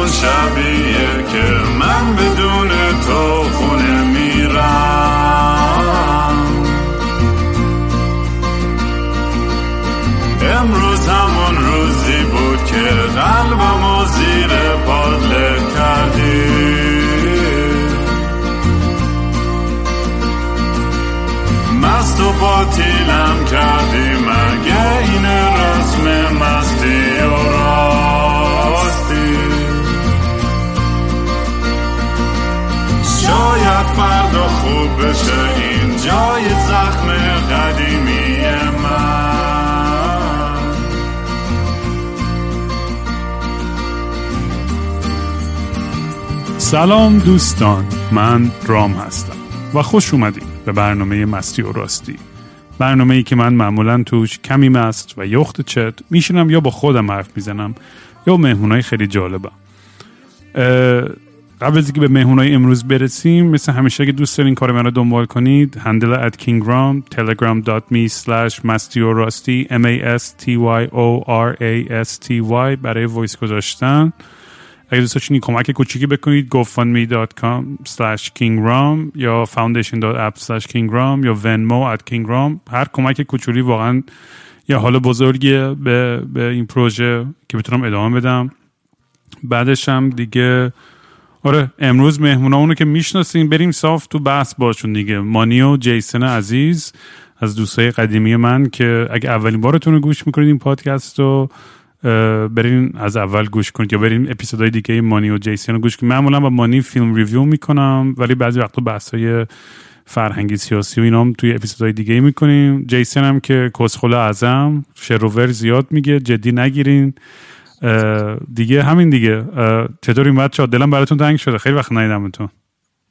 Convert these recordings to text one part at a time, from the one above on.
همون شبیه که من بدون تو خونه میرم. امروز همون روزی بود که قلبمو زیر پادله کردی. مست و باطیلم کردی مگه این جای زخم قدیمی من. سلام دوستان من رام هستم و خوش اومدید به برنامه مستی و راستی. برنامه ای که من معمولا توش کمی مست و یخت چت میشینم یا با خودم حرف می‌زنم یا مهمونای خیلی جالبم. قبل از اینکه به مهمونای امروز برسیم مثل همیشه که دوست دارین کار من رو دنبال کنید handle at کینگرام telegram.me slash مستی و راستی m a s t y o r a s t y برای voice گذاشتن. اگه دوست داشتین کمک کوچیکی بکنید gofundme.com slash kingram یا foundation.app slash kingram یا venmo at kingram هر کمک کوچولی واقعا یه حال بزرگیه به, به این پروژه که بتونم ادامه بدم. بعدش هم دیگه آره امروز مهمونامونو که می‌شناسیم بریم صاف تو بحث باشون دیگه. مانی و جیسن عزیز از دوستای قدیمی من که اگه اولین بارتون رو گوش می‌کنید این پادکست رو برین از اول گوش کنید یا برین اپیزودهای دیگه مانی و جیسن رو گوش کنید. معمولا با مانی فیلم ریویو می‌کنم ولی بعضی وقتا بحث های فرهنگی سیاسی و اینام توی اپیزودهای دیگه می‌کنیم. جیسن هم که کسخل اعظم شروور زیاد میگه جدی نگیرین. دیگه همین دیگه. چطور این بچه دلم براتون تنگ شده. خیلی وقت ندیدمتون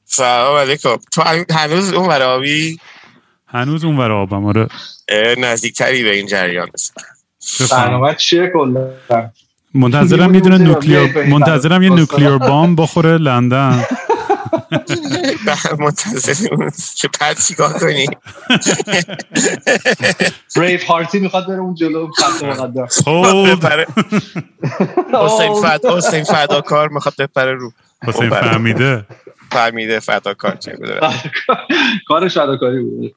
سلام علیکم. تو هنوز اون ورابی هنوز اون ور آبم آره. نزدیکتری به این جریان برنامه چیه کلا؟ منتظرم یه دونه نوکلیر منتظرم یه نوکلیر بام بخوره لندن. منتظر که بعد چیکار کنی؟ بریف هارتی می‌خواد بره اون جلو خط مقدم حسین فد حسین فداکار می‌خواد بپره رو. حسین فهمیده. فهمیده فداکار چه کارش فداکاری بود.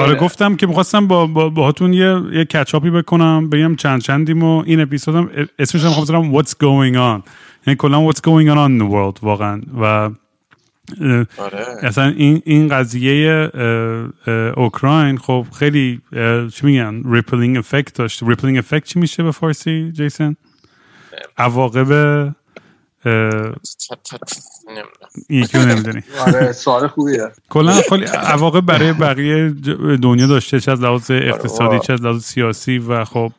آره گفتم که می‌خواستم با باهاتون یه یه کچاپی بکنم بگم چند چندیم و این اپیزودم اسمش هم خواستم What's going on. یعنی کلا What's going on in the world واقعا. و اصلا این این قضیه اوکراین خب خیلی چی میگن؟ rippling effect داشت. rippling effect چی میشه به فارسی جیسن عواقب یکی رو نمی‌دونی. آره سوال خوبیه. کلا خیلی عواقب برای بقیه دنیا داشته چه از لحاظ اقتصادی چه از لحاظ سیاسی و خب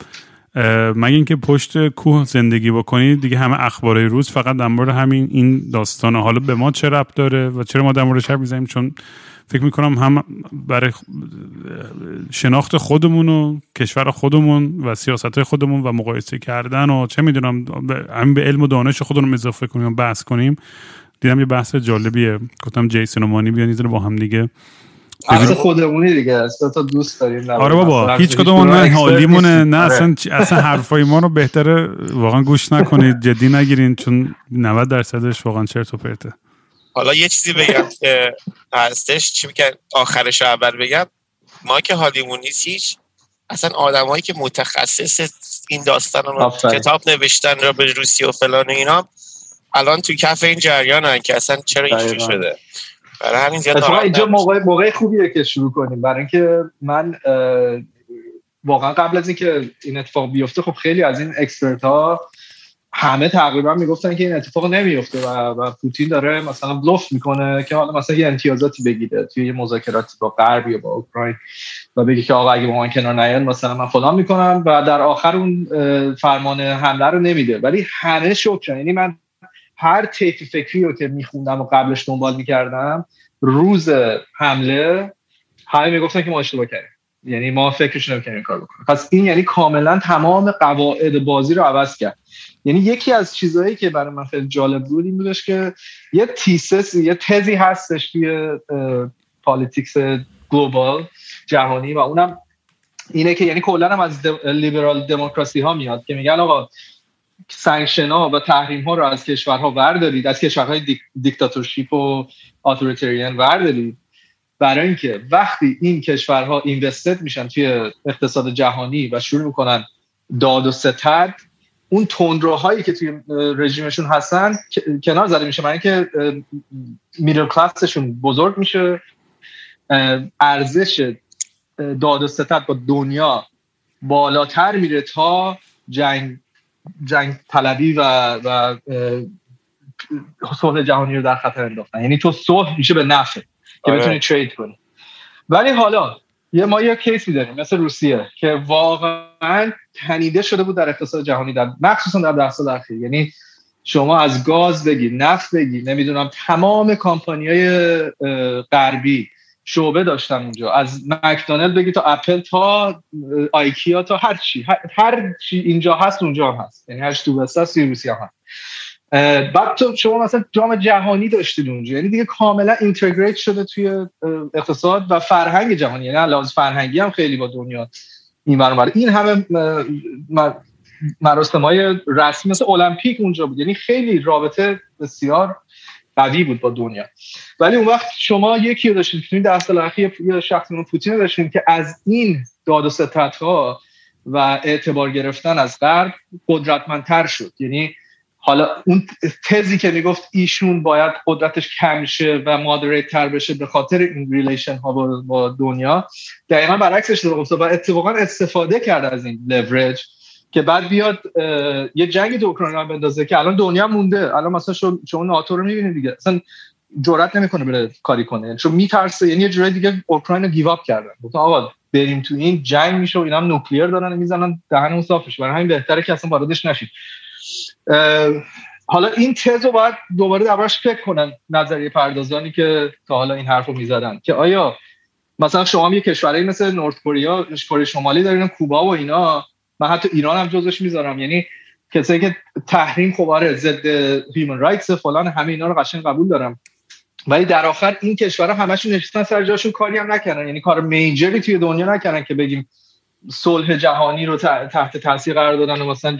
مگه اینکه پشت کوه زندگی بکنید دیگه همه اخبارهای روز فقط در مورد همین این داستانه. حالا به ما چه ربط داره و چرا ما در موردش حرف می‌زنیم؟ چون فکر می‌کنم هم برای شناخت خودمون و کشور خودمون و سیاست خودمون و مقایسه کردن و چه می‌دونم همین به علم و دانش خودمون اضافه کنیم و بحث کنیم. دیدم یه بحث جالبیه. گفتم جیسون و مانی بیان با هم دیگه. بحث خودمونی دیگه اصلا تا دوست داریم آره بابا هیچ کدوم نه حالیمونه نه اصلا اصلا حرفای ما رو بهتره واقعا گوش نکنید جدی نگیرین چون 90 درصدش واقعا چرت و پرته. حالا یه چیزی بگم که هستش چی میگن؟ آخرش اول بگم. ما که حالیمون نیست هیچ اصلا آدمایی که متخصص این داستان رو کتاب نوشتن را به روسیه و فلان و اینا الان تو کف این جریان که اصلا چرا اینجوری شده؟ برای همین زیاد اینجا موقع موقع خوبیه که شروع کنیم. برای اینکه من واقعا قبل از اینکه این اتفاق بیفته خب خیلی از این اکسپرت ها همه تقریبا می‌گفتن که این اتفاق نمیفته و, و پوتین داره مثلا بلوف می‌کنه که حالا مثلا یه امتیازاتی بگیره توی یه مذاکراتی با غرب یا با اوکراین و بگه که آقا اگه با من کنار نیاد مثلا من فلان می‌کنم و در آخر اون فرمان حمله رو نمیده. ولی همه شوکن یعنی من هر طیف فکری رو که میخوندم و قبلش دنبال می‌کردم روز حمله همه می‌گفتن که ما اشتباه کردیم. یعنی ما فکرش نمی‌کنیم این کار بکنیم. پس این یعنی کاملا تمام قواعد بازی رو عوض کرد. یعنی یکی از چیزهایی که برای من خیلی جالب بود این بودش که یه تیسس یه تزی هستش توی politics global جهانی و اونم اینه که یعنی کلا هم از لیبرال دموکراسی ها میاد که میگن آقا sanction ها و تحریم ها رو از کشورها وردارید از کشورهای dic، dictatorship و authoritarian وردارید. برای اینکه وقتی این کشورها invested میشن توی اقتصاد جهانی و شروع می‌کنن داد و ستد اون تندروهایی که توی رژیمشون هستن کنار زده میشه. برای اینکه میدل کلاسشون بزرگ میشه. ارزش داد و ستد با دنیا بالاتر میره تا جنگ جنگ طلبی و, و صلح جهانی رو در خطر انداختن. یعنی تو صلح میشه به نفع که آره. بتونی ترید کنی. ولی حالا یه ما یه کیسی داریم مثل روسیه که واقعا تنیده شده بود در اقتصاد جهانی در مخصوصا در ده سال اخیر. یعنی شما از گاز بگی نفت بگی نمی‌دونم تمام کامپانیای غربی شعبه داشتن اونجا. از مکدونالد بگی تا اپل تا آیکیا تا هر چی. هر, چی اینجا هست اونجا هم هست. یعنی هر تو هست روسیه هم بعد تو شما مثلا جام جهانی داشتید اونجا. یعنی دیگه کاملا اینتگریت شده توی اقتصاد و فرهنگ جهانی. یعنی لحاظ فرهنگی هم خیلی با دنیا این این همه مراسم های رسمی مثل المپیک اونجا بود. یعنی خیلی رابطه بسیار قوی بود با دنیا. ولی اون وقت شما یکی رو داشتید توی ده سال اخیر یه شخص اون پوتین داشتیم که از این داد و ستدها و اعتبار گرفتن از غرب قدرتمندتر شد. یعنی حالا اون تزی که می‌گفت ایشون باید قدرتش کم شه و moderate تر بشه به خاطر این relation ها با, دنیا دقیقا برعکسش رو و اتفاقا استفاده کرده از این لورج که بعد بیاد یه جنگ تو اوکراین بندازه که الان دنیا مونده. الان مثلا شما ناتو رو می‌بینید دیگه. اصلا جرئت نمی‌کنه بره کاری کنه. چون میترسه. یعنی یه جوری دیگه اوکراین رو گیو اپ کردن. گفتن آقا بریم تو این جنگ میشه و اینا هم نوکلیر دارن می‌زنن دهن اون صافش. برای همین بهتره که اصلا واردش نشید. حالا این تز رو باید دوباره دربارش فکر کنن نظریه پردازانی که تا حالا این حرف رو می‌زدن. که آیا مثلا شما هم یه کشورهایی مثل نورت کوریا کره شمالی دارین کوبا و اینا من حتی ایران هم جزش می‌ذارم. یعنی کسایی که تحریم خب آره ضد هیومن رایتس فلان همه اینا رو قشنگ قبول دارم. ولی در آخر این کشورها همشون نشستن سر جاشون کاری هم نکردن. یعنی کار میجری توی دنیا نکردن که بگیم صلح جهانی رو تحت تاثیر قرار دادن و مثلا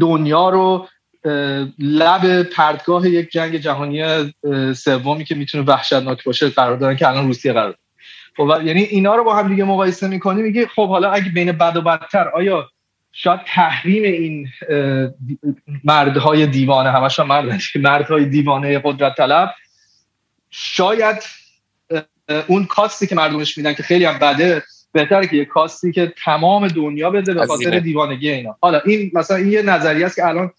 دنیا رو لب پردگاه یک جنگ جهانی سومی که می‌تونه وحشتناک باشه قرار دادن که الان روسیه قرار خب یعنی اینا رو با هم دیگه مقایسه می‌کنی میگه خب حالا اگه بین بد و بدتر آیا شاید تحریم این مردهای دیوانه همشون مرد مردهای دیوانه قدرت طلب شاید اون کاستی که مردمش میدن که خیلی هم بده بهتره که یه کاستی که تمام دنیا بده به خاطر دیوانگی اینا. حالا این مثلا این یه نظریه است که الان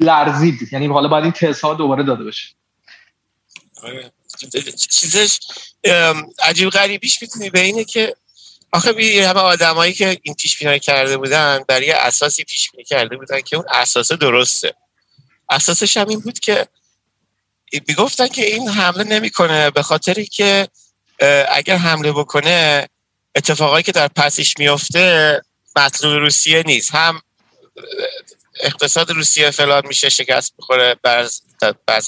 لرزید. یعنی حالا باید این تست دوباره داده بشه. آره. چیزش عجیب غریبیش می‌تونی به اینه که آخه بی همه آدمایی که این پیش بینی کرده بودن برای اساسی پیش بینی کرده بودن که اون اساس درسته. اساسش هم این بود که می‌گفتن که این حمله نمی‌کنه به خاطری که اگر حمله بکنه اتفاقایی که در پسش میفته مطلوب روسیه نیست. هم اقتصاد روسیه فلان میشه شکست بخوره بر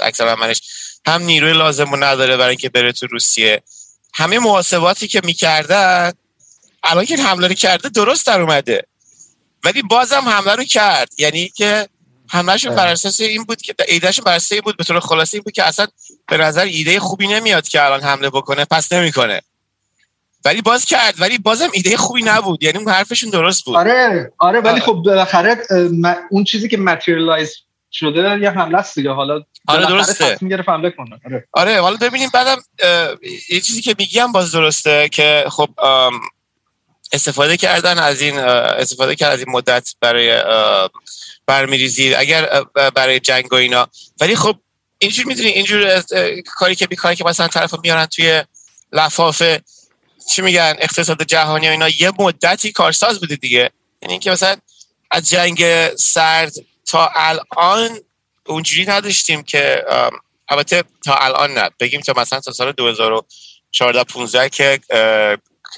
اکثر عملش هم نیروی لازم رو نداره برای اینکه بره تو روسیه. همه محاسباتی که می‌کردن الان که حمله رو کرده درست در اومده. ولی بازم حمله رو کرد. یعنی که همهشون بر اساس این بود که ایدهشون بر اساس بود به طور خلاصه این بود که اصلا به نظر ایده خوبی نمیاد که الان حمله بکنه پس نمی‌کنه. ولی باز کرد. ولی بازم ایده خوبی نبود. یعنی اون حرفشون درست بود. آره آره ولی خب بالاخره اون چیزی که ماتریالایز شده یه حمله است دیگه. حالا آره درسته. حمله کنه. آره. آره حالا ببینیم بعدم یه چیزی که میگم باز درسته که خب استفاده کردن از این استفاده کردن از این مدت برای برمیریزی اگر برای جنگ و اینا. ولی خب اینجور می‌دونی اینجور کاری که بیکاری که مثلا طرف میارن توی لفاف چی میگن اقتصاد جهانی و اینا یه مدتی کارساز بوده دیگه. یعنی اینکه مثلا از جنگ سرد تا الان اونجوری نداشتیم که البته تا الان نه. بگیم تا مثلا تا سال 2014 15 که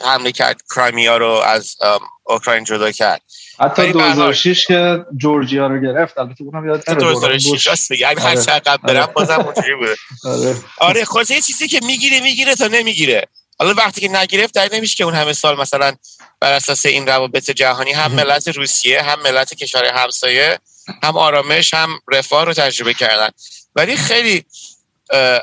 حمله کرد کرایمیا رو از اوکراین جدا کرد. حتی 2006 که جورجیا رو گرفت البته اونم یاد 2006 است دیگه اگه هر چقدر برم بازم اونجوری بوده. آره. آره خلاص یه چیزی که می‌گیره می‌گیره تا نمی‌گیره. حالا وقتی که نگرفت در نمیشه که اون همه سال مثلا بر اساس این روابط جهانی هم ملت روسیه هم ملت کشور همسایه هم آرامش هم رفاه رو تجربه کردن. ولی خیلی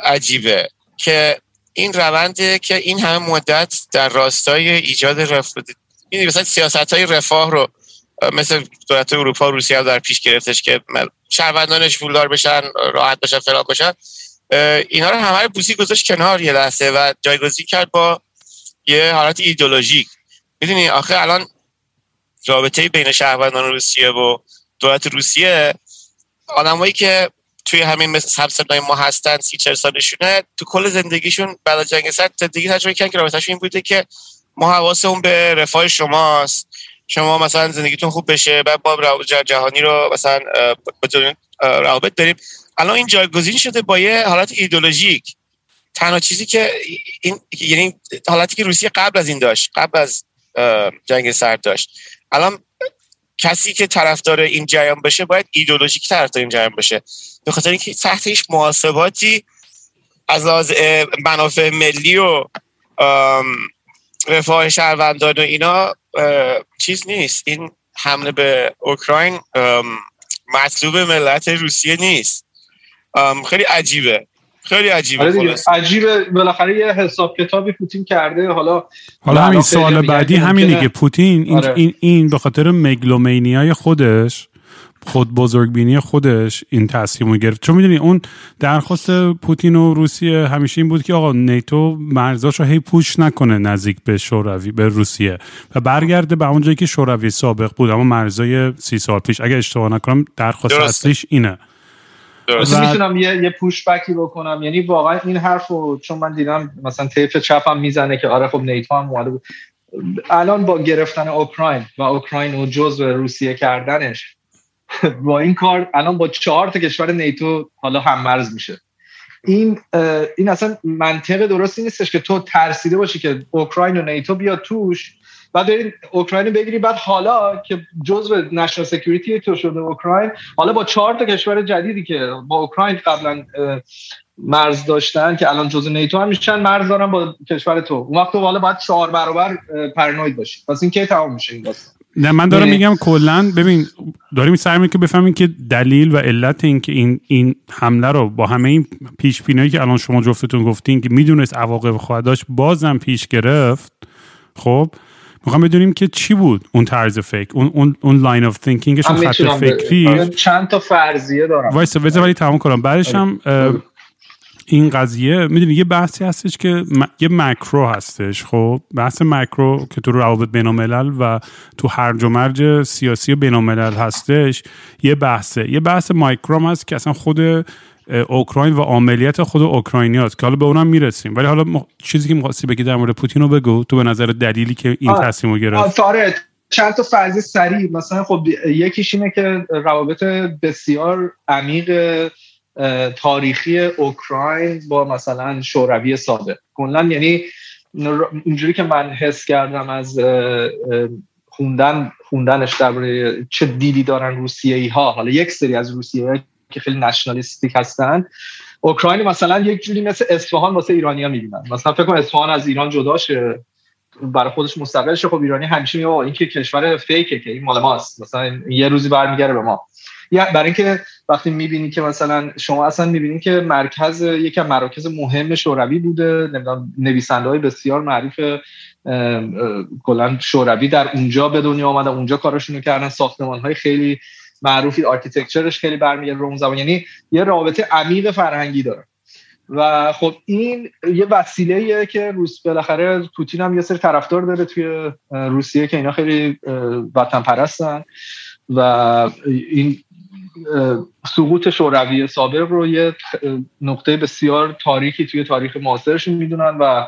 عجیبه که این رونده که این همه مدت در راستای ایجاد رف... این مثلا سیاست های رفاه رو مثل دولت اروپا و روسیه در پیش گرفتش که شهروندانش پولدار بشن راحت بشن فلان بشن اینا رو همه بوسی گذاشت کنار یه لحظه و جایگزین کرد با یه حالت ایدولوژیک می‌دونی آخه الان رابطه بین شهروندان روسیه و دولت روسیه آدمایی که توی همین مثل همسنای ما هستن سی چهل سالشونه تو کل زندگیشون بعد از جنگ سرد زندگی تجربه کردن که رابطهشون این بوده که ما حواسمون به رفاه شماست. شما مثلا زندگیتون خوب بشه بعد با جهانی رو مثلا روابط داریم. الان این جایگزین شده با یه حالت ایدولوژیک تنها چیزی که این یعنی حالتی که روسیه قبل از این داشت قبل از جنگ سرد داشت. الان کسی که طرفدار این جریان بشه باید ایدولوژیک طرفدار این جریان بشه به خاطر اینکه تحتش محاسباتی از لحاظ منافع ملی و رفاه شهروندان و اینا چیز نیست. این حمله به اوکراین مطلوب ملت روسیه نیست. خیلی عجیبه. خیلی عجیبه آره عجیبه. بالاخره یه حساب کتابی پوتین کرده. حالا حالا همین سوال بعدی همین دیگه پوتین این, آره. این, این به خاطر مگلومینیای خودش خود بزرگبینی خودش این تصمیم رو گرفت. چون می‌دونی اون درخواست پوتین و روسیه همیشه این بود که آقا نیتو مرزاش رو هی پوش نکنه نزدیک به شوروی به روسیه و برگرده به اونجایی که شوروی سابق بود. اما مرزای سی سال پیش اگه اشتباه نکنم درخواست اصلیش اینه. و... می‌تونم یه, یه پوش بکی بکنم. یعنی واقعا این حرف رو چون من دیدم مثلا طیف چپم می‌زنه که آره خب نیتو هم اومده بود. الان با گرفتن اوکراین و اوکراین و جزء روسیه کردنش با این کار الان با چهار تا کشور نیتو حالا هم مرز میشه. این این اصلا منطق درستی نیستش که تو ترسیده باشی که اوکراین و نیتو بیاد توش. بعد برید اوکراین بگیری بعد حالا که جزء national security تو شده اوکراین حالا با چهار تا کشور جدیدی که با اوکراین قبلا مرز داشتن که الان جزء NATO هم میشن مرز دارن با کشور تو. اون وقت تو حالا باید چهار برابر پرنوید باشی. پس این کی تمام میشه این نه من دارم میگم کلا ببین داریم سعی که بفهمیم که دلیل و علت این که این این حمله رو با همه این پیش بینی هایی که الان شما جفتتون گفتین که می‌دونست عواقب خواهد داشت بازم پیش گرفت. خب؟ می‌خوام بدونیم که چی بود اون طرز فکر اون اون اون line of thinking ش اون خط فکری. آره، چند تا فرضیه دارم. وایس بذار ولی تمام کنم. بعدش هم این قضیه می‌دونی یه بحثی هستش که یه مکرو هستش خب؟ بحث مکرو که تو روابط بین و تو هرج و مرج سیاسی بین هستش یه بحثه. یه بحث مایکروم هست که اصلا خود اوکراین و عملیات خود اوکراینیات که حالا به اونم می‌رسیم. ولی حالا چیزی که می‌خواستی بگی در مورد پوتین رو بگو تو به نظر دلیلی که این تصمیم رو گرفت. آره چند تا فرضی سریع. مثلا خب یکیش اینه که روابط بسیار عمیق تاریخی اوکراین با مثلا شوروی سابق. کلا یعنی اینجوری که من حس کردم از خوندن خوندنش درباره چه دیدی دارن روسیه ها. حالا یک سری از روسیه که خیلی نشنالیستیک هستن. اوکراین مثلا یک جوری مثل اصفهان واسه ایرانیا می‌بینن. مثلا فکر کنم اصفهان از ایران جدا شه برای خودش مستقل شه خب ایرانی همیشه میگه این که کشور فیکه که این مال ماست. مثلا یه روزی برمیگره به ما. یا برای اینکه وقتی می‌بینی که مثلا شما اصلا می‌بینی که مرکز یکی از مراکز مهم شوروی بوده. نمی‌دونم نویسنده های بسیار معروف کلا شوروی در اونجا به دنیا آمدن اونجا کارشون کردن. ساختمان های خیلی معروفی architecture ش خیلی برمیگرده روس زبان. یعنی یه رابطه عمیق فرهنگی داره. و خب این یه وسیله که روس بالاخره پوتین هم یه سری طرفدار داره توی روسیه که اینا خیلی وطن پرستن و این سقوط شوروی سابق رو یه نقطه بسیار تاریکی توی تاریخ معاصرشون می‌دونن و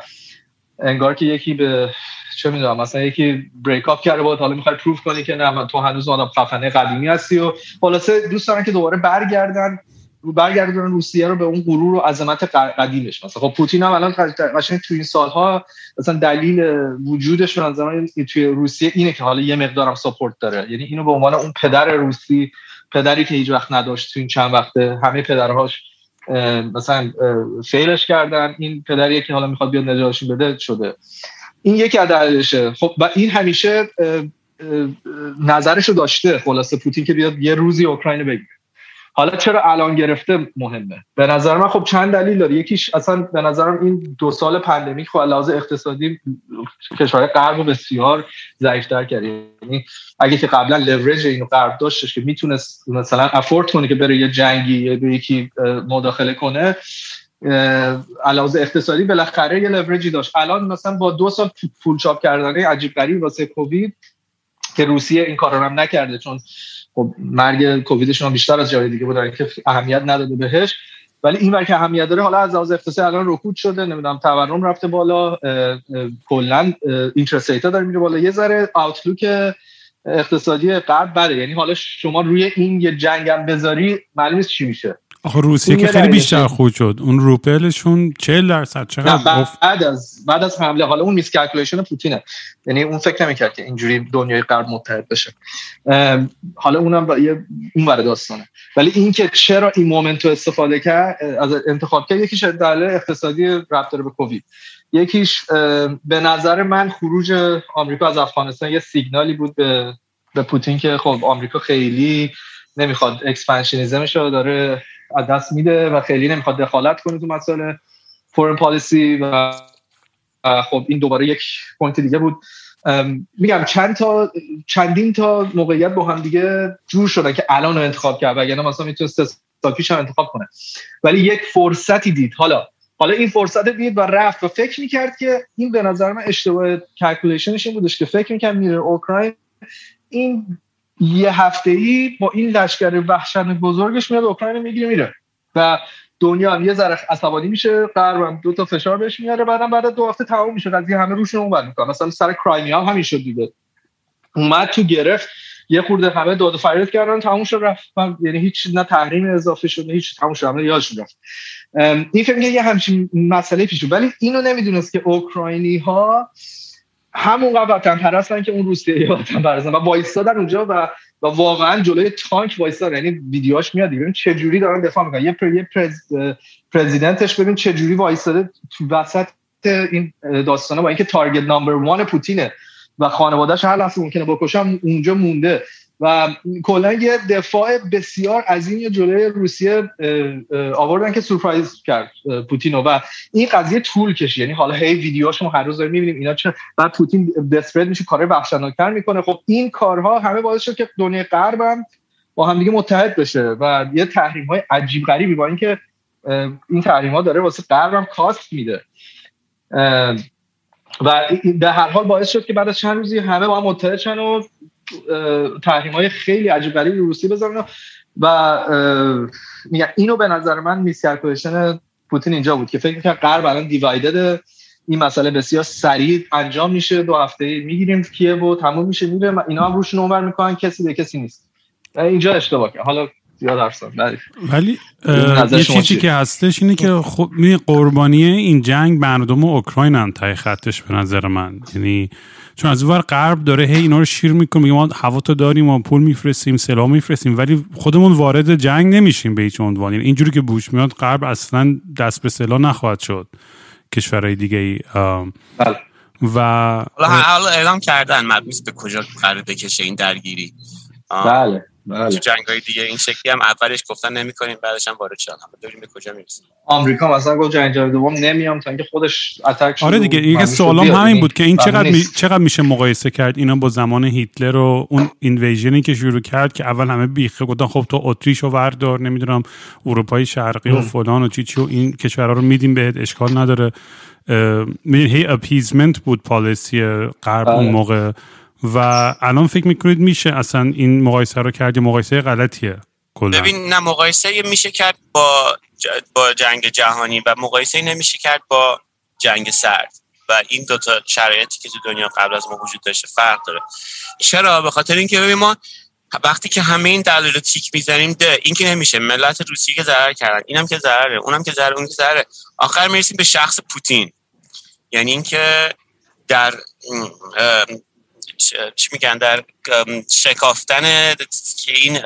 انگار که یکی به چه می‌دونم مثلا یکی break up کرده بود حالا می‌خوای prove کنی که نه تو هنوز آدم خفنه قدیمی هستی و خلاصه دوست دارن که دوباره برگردن برگردن روسیه رو به اون غرور و عظمت قدیمش. مثلا خب پوتین هم الان قشنگ تو این سالها مثلا دلیل وجودش به نظر توی روسیه اینه که حالا یه مقدارم ساپورت داره. یعنی اینو به عنوان اون پدر روسی پدری که هیچ وقت نداشت تو این چند وقته همه پدرهاش مثلا فیلش کردن. این پدریه که حالا می‌خواد بیاد نجاتشون بده شده. این یکی از دلایلشه. خب و این همیشه نظرش رو داشته. خلاصه پوتین که بیاد یه روزی اوکراین بگیره. حالا چرا الان گرفته؟ مهمه. به نظر من خب چند دلیل داره. یکیش اصلا به نظرم این دو سال pandemic خب لحاظ اقتصادی کشورهای غرب بسیار ضعیفتر کرد. یعنی اگه که قبلا لورج اینو غرب داشتش که می‌تونست مثلا afford کنه که بره یه جنگی به یکی مداخله کنه لحاظ اقتصادی بالاخره یه لورجی داشت. الان مثلا با دو سال پول چاپ کردن عجیب غریب واسه کووید که روسیه این کار رو هم نکرده. چون خب مرگ کوویدشون بیشتر از جای دیگه بود که اهمیت نداده بهش. ولی این که اهمیت داره حالا از لحاظ اقتصادی الان رکود شده نمی‌دونم تورم رفته بالا کلا اینترست داره میره بالا. یه ذره آوتلوک اقتصادی غرب بره. یعنی حالا شما روی این یه جنگم بذاری معلوم چی میشه. آخه روسیه که خیلی بیشتر خود شد. اون روپلشون 40 درصد چقدر بعد از بعد از حمله حالا اون miss پوتینه. یعنی اون فکر نمی‌کرد که اینجوری دنیای غرب متحد بشه. حالا اونم یه اون ور داستانه. ولی اینکه چرا این moment و استفاده کرد از انتخاب کرد یکیش دلیل اقتصادی ربط داره به کووید. یکیش به نظر من خروج آمریکا از افغانستان یه سیگنالی بود به به پوتین که خب آمریکا خیلی نمی‌خواد expansionism ش رو داره از دست میده و خیلی نمی‌خواد دخالت کنه تو مسائل foreign policy و خب این دوباره یک point دیگه بود. میگم چند تا چندین تا موقعیت با هم دیگه جور شدن که الان رو انتخاب کرد وگرنه مثلا می‌تونست پیش هم انتخاب کنه. ولی یک فرصتی دید. حالا حالا این فرصت دید و رفت و فکر می‌کرد که این به نظر من اشتباه calculation ش این بودش که فکر می‌کرد میره اوکراین. این یه هفته ای با این لشکر وحشن بزرگش میاد اوکراین می‌گیره میره. و دنیا هم یه ذره عصبانی میشه غرب دو تا فشار بهش میاره بعدم بعد دو هفته تموم میشه قضیه همه روشون اون می‌کنه. مثلا سر کرایمیا هم همین شد دیگه. اومد تو گرفت یه خورده همه داد و فریاد کردن تموم شد رفت. یعنی هیچ نه تحریم اضافه شد هیچ تموم شد همه یادشون رفت. این فکر یه همچین مسئله پیش ولی اینو نمی‌دونست که اوکراینی ها همونقدر وطن پرستن که اون روسیه وطن پرستن و وایستادن اونجا و و واقعا جلوی تانک وایستادن. یعنی ویدیوهاش میاد ببین چه جوری دارن دفاع می‌کنن. یه پر... یه پرز... پرزیدنتش ببین چه جوری وایستاده تو وسط این داستانه با اینکه تارگت نامبر 1 پوتینه و خانوادهش هر لحظه ممکنه بکشم اونجا مونده. و کلا یه دفاع بسیار عظیم جلوی روسیه آوردن که سورپرایز کرد پوتینو و این قضیه طول کشید. یعنی حالا هی ویدیوهاش ما هر روز داریم می‌بینیم اینا چه بعد پوتین دسپرد میشه کار وحشتناکتر می‌کنه. خب این کارها همه باعث شد که دنیای غرب هم با هم دیگه متحد بشه و یه تحریم های عجیب غریبی با اینکه این تحریم ها داره واسه غرب هم کاست میده. و در هر حال باعث شد که بعد از چند روزی همه با هم متحد شن و تحریم های خیلی عجیب غریبی روسی بذارن و میگم اینو به نظر من miscalculation پوتین اینجا بود که فکر می‌کنم غرب الان دیوایدد. این مسئله بسیار سریع انجام میشه. دو هفته می‌گیریم کیف و تموم میشه. میره اینا هم روشون اونور می‌کنن کسی به کسی نیست. اینجا اشتباه کرد. حالا ولی یه چیزی که هستش اینه که خب قربانی این جنگ مردم اوکراین هم تای خطش به نظر من. یعنی چون از اونور غرب داره هی اینا رو شیر می‌کنه میگه ما هواتو داریم ما پول میفرستیم سلاح میفرستیم ولی خودمون وارد جنگ نمیشیم به هیچ عنوان. یعنی اینجوری که بوش میاد غرب اصلا دست به سلاح نخواهد شد. کشورهای دیگه ای بله. و حالا اعلام کردن مبنیس به کجا قرار بکشه این درگیری. بله. بله. تو جنگ های دیگه این شکلی هم اولش گفتن نمی‌کنیم بعدش هم وارد شدن. داریم به کجا می‌رسیم. آمریکا مثلا گفت جنگ جهانی دوم نمیام تا اینکه خودش اتک آره دیگه یه سوالم همین بود که این چقدر می... چقدر میشه مقایسه کرد اینا با زمان هیتلر و اون اینویژنی که شروع کرد که اول همه بیخه گفتن خب تو اتریش و وردار نمی‌دونم اروپای شرقی و فلان و چی چی و این کشورها رو میدیم بهت اشکال نداره. هی اپیزمنت بود پالیسی غرب اون بله. موقع. و الان فکر می‌کنید میشه اصلا این مقایسه رو کرد مقایسه غلطیه؟ کلا. ببین نه مقایسه میشه کرد با با جنگ جهانی و مقایسه نمیشه کرد با جنگ سرد. و این دوتا شرایطی که تو دنیا قبل از ما وجود داشته فرق داره. چرا؟ به خاطر اینکه ببین ما وقتی که همه این دلایل تیک می‌زنیم ده این که نمیشه. ملت روسیه که ضرر کردن اینم که ضرره اونم که ضرره اون که ضرره. آخر می‌رسیم به شخص پوتین. یعنی اینکه در چی میگن در شکافتن این